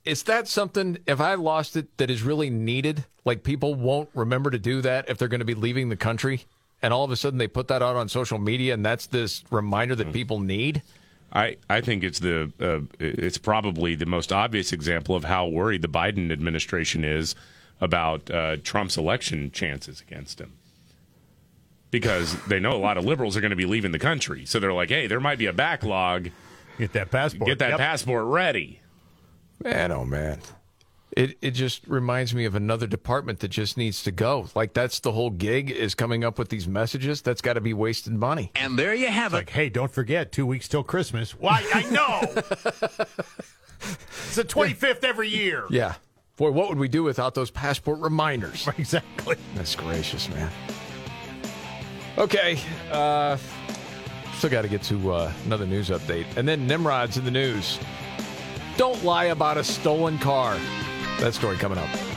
is that something, if I lost it, that is really needed? Like people won't remember to do that if they're going to be leaving the country? And all of a sudden they put that out on social media and that's this reminder that people need? I, I think it's the uh, it's probably the most obvious example of how worried the Biden administration is about uh, Trump's election chances against him. Because they know a lot of liberals are going to be leaving the country, so they're like, "Hey, there might be a backlog. Get that passport. Get that Yep. passport ready." Man, oh man. It it just reminds me of another department that just needs to go. Like that's the whole gig is coming up with these messages. That's got to be wasted money. And there you have it. Like, hey, don't forget, two weeks till Christmas. Why? I know. [laughs] it's the 25th every year. Yeah. Boy, what would we do without those passport reminders? [laughs] Exactly. That's gracious, man. Okay. Uh, still got to get to uh, another news update. And then Nimrod's in the news. Don't lie about a stolen car. That story coming up.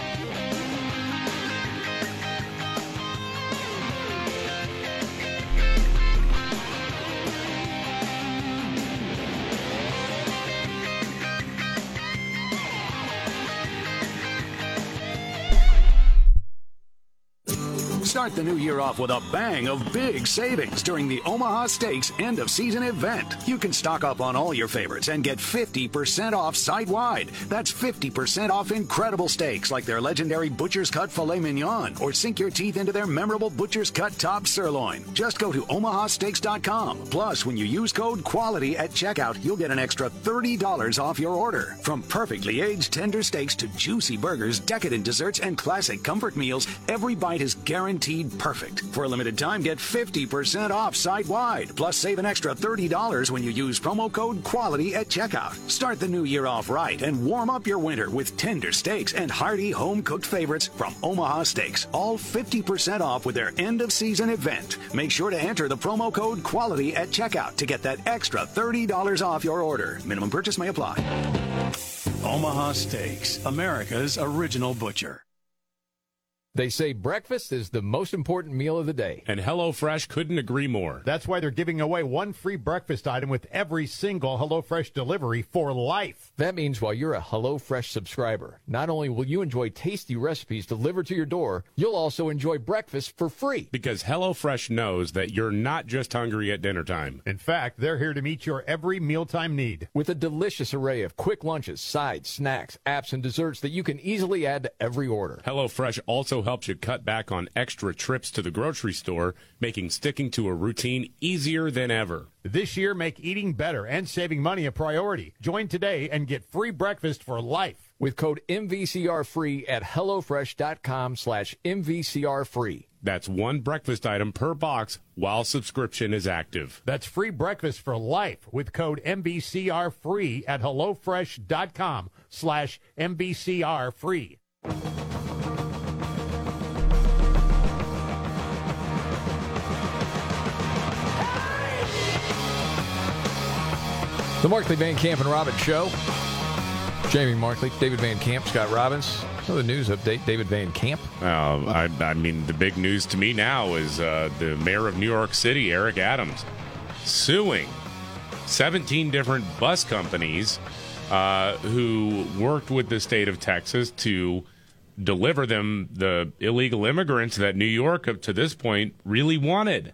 Start the new year off with a bang of big savings during the Omaha Steaks end of season event. You can stock up on all your favorites and get 50% off site wide. That's 50% off incredible steaks like their legendary Butcher's Cut Filet Mignon or sink your teeth into their memorable Butcher's Cut Top Sirloin. Just go to omahasteaks.com. Plus, when you use code QUALITY at checkout, you'll get an extra $30 off your order. From perfectly aged tender steaks to juicy burgers, decadent desserts, and classic comfort meals, every bite is guaranteed perfect. For a limited time, get 50% off site wide. Plus, save an extra $30 when you use promo code QUALITY at checkout. Start the new year off right and warm up your winter with tender steaks and hearty home cooked favorites from Omaha Steaks. All 50% off with their end of season event. Make sure to enter the promo code QUALITY at checkout to get that extra $30 off your order. Minimum purchase may apply. Omaha Steaks, America's original butcher. They say breakfast is the most important meal of the day. And HelloFresh couldn't agree more. That's why they're giving away one free breakfast item with every single HelloFresh delivery for life. That means while you're a HelloFresh subscriber, not only will you enjoy tasty recipes delivered to your door, you'll also enjoy breakfast for free. Because HelloFresh knows that you're not just hungry at dinner time. In fact, they're here to meet your every mealtime need. With a delicious array of quick lunches, sides, snacks, apps, and desserts that you can easily add to every order. HelloFresh also helps you cut back on extra trips to the grocery store, making sticking to a routine easier than ever. This year, make eating better and saving money a priority. Join today and get free breakfast for life. With code MVCR free at HelloFresh.com slash MVCR free. That's one breakfast item per box while subscription is active. That's free breakfast for life with code MVCR free at HelloFresh.com slash MVCR free. The Markley Van Camp and Robbins Show. Jamie Markley, David Van Camp, Scott Robbins. Another news update, David Van Camp. Uh, I, I mean, the big news to me now is uh, the mayor of New York City, Eric Adams, suing 17 different bus companies uh, who worked with the state of Texas to deliver them the illegal immigrants that New York, up to this point, really wanted.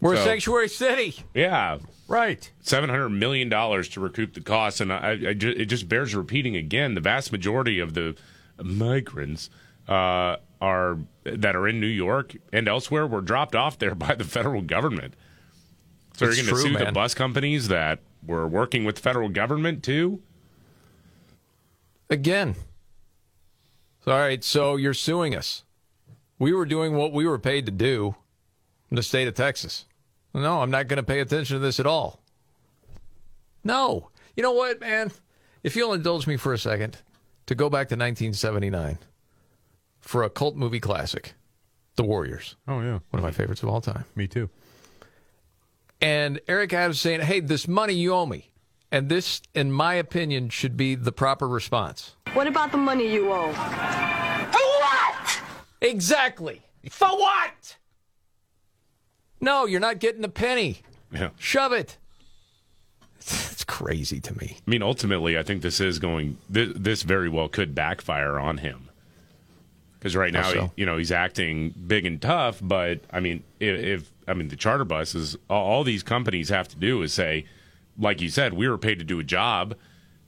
We're a sanctuary city. Yeah. Right. Seven hundred million dollars to recoup the costs, and I, I ju- it just bears repeating again. The vast majority of the migrants uh, are that are in New York and elsewhere were dropped off there [laughs] by the federal government. So It's you're going to true, sue the man. bus companies that were working with the federal government too? Again. All right, so you're suing us. We were doing what we were paid to do in the state of Texas. No, I'm not going to pay attention to this at all. No. You know what, man? If you'll indulge me for a second to go back to 1979 for a cult movie classic, The Warriors. Oh, yeah. One of my favorites of all time. Me too. And Eric Adams saying, hey, this money you owe me. And this, in my opinion, should be the proper response. What about the money you owe? For what? Exactly. For what? No, you're not getting a penny. Yeah. Shove it. It's crazy to me. I mean, ultimately, I think this is going. This, this very well could backfire on him because right now, so? he, you know, he's acting big and tough. But I mean, if, if I mean the charter buses, all, all these companies have to do is say, like you said, we were paid to do a job.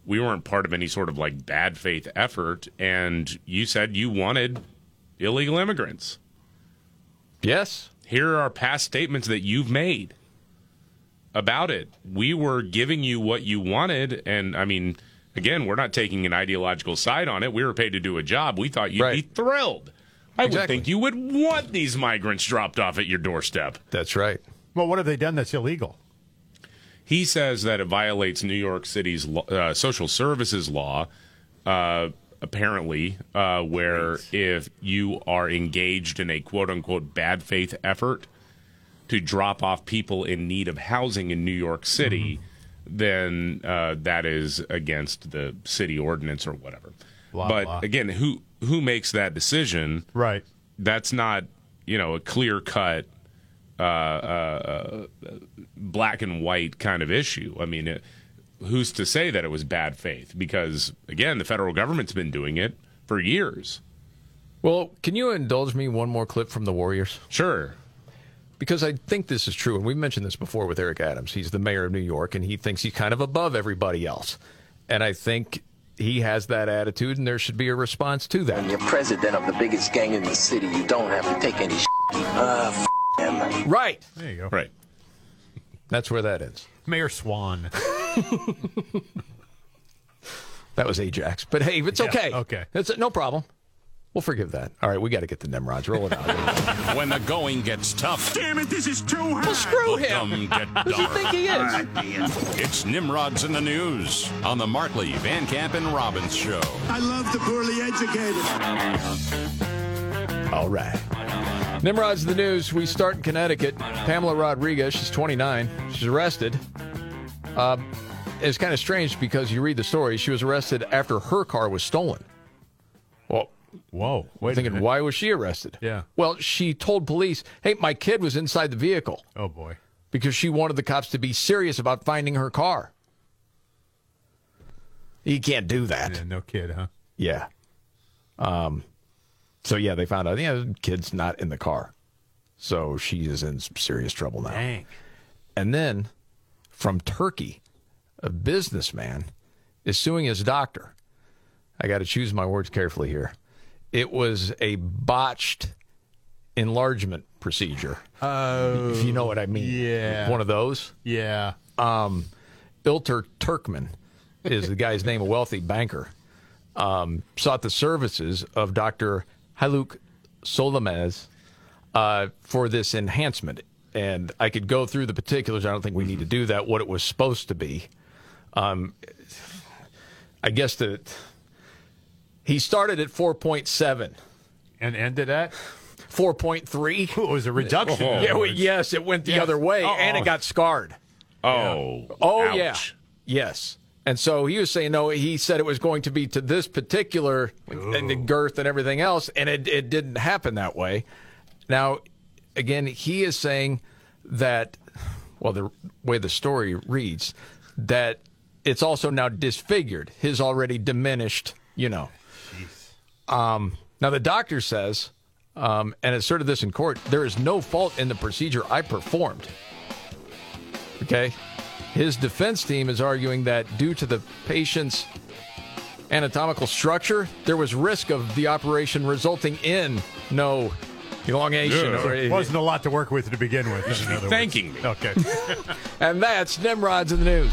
We weren't part of any sort of like bad faith effort, and you said you wanted illegal immigrants. Yes. Here are past statements that you've made about it. We were giving you what you wanted, and I mean, again, we're not taking an ideological side on it. We were paid to do a job. We thought you'd be thrilled. I would Exactly. think you would want these migrants dropped off at your doorstep. That's right. Well, what have they done that's illegal? He says that it violates New York City's uh, social services law, uh, apparently, uh, where if you are engaged in a quote unquote bad faith effort to drop off people in need of housing in New York City, then uh, that is against the city ordinance or whatever. Blah, but blah. again, who who makes that decision? Right. That's not you know a clear cut uh, uh, uh, black and white kind of issue. I mean, it, who's to say that it was bad faith? Because again, the federal government's been doing it for years. Well, can you indulge me one more clip from the Warriors? Sure. Because I think this is true, and we've mentioned this before with Eric Adams. He's the mayor of New York, and he thinks he's kind of above everybody else. And I think he has that attitude, and there should be a response to that. When you're president of the biggest gang in the city, you don't have to take any shit. Uh, f- him. Right. There you go. Right. That's where that ends. Mayor Swan. [laughs] [laughs] That was Ajax. But hey, it's Yeah, okay. okay. It's no problem. We'll forgive that. All right, we got to get the Nimrods. Roll it out. [laughs] when the going gets tough. Damn it, this is too hard. Well, screw him. [laughs] Who do you think he is? It's Nimrods in the News on the Markley, Van Camp, and Robbins Show. I love the poorly educated. All right. Nimrod's in the news. We start in Connecticut. Pamela Rodriguez, she's 29. She's arrested. Um, it's kind of strange because you read the story. She was arrested after her car was stolen. Well, whoa. Wait thinking, why was she arrested? Yeah. Well, she told police, hey, my kid was inside the vehicle. Oh, boy. Because she wanted the cops to be serious about finding her car. You can't do that. Yeah, no kid, huh? Yeah. Um. So yeah, they found out. Yeah, the kid's not in the car, so she is in serious trouble now. Dang. And then, from Turkey, a businessman is suing his doctor. I got to choose my words carefully here. It was a botched enlargement procedure. Oh, if you know what I mean. yeah. One of those. Yeah. Um, Ilter Turkman is the guy's name, a wealthy banker. Um, sought the services of Dr. Haluk Solamez uh, for this enhancement. And I could go through the particulars. I don't think we need to do that, what it was supposed to be. Um, I guess that he started at 4.7. And ended at? 4.3. [laughs] It was a reduction. in Yeah, well, yes, it went the Yes. other way, Uh-oh. and it got scarred. Oh. Oh ouch. yeah. Yes. And so he was saying no. He said it was going to be to this particular and the girth and everything else, and it it didn't happen that way. Now, again, he is saying that, well, the way the story reads, that it's also now disfigured his already diminished, you know. Um, now, the doctor says, um, and asserted this in court, there is no fault in the procedure I performed. Okay? His defense team is arguing that due to the patient's anatomical structure, there was risk of the operation resulting in no elongation. Yeah. It wasn't a lot to work with to begin with. in other words. Thanking me. Okay. [laughs] and that's Nimrod's in the news.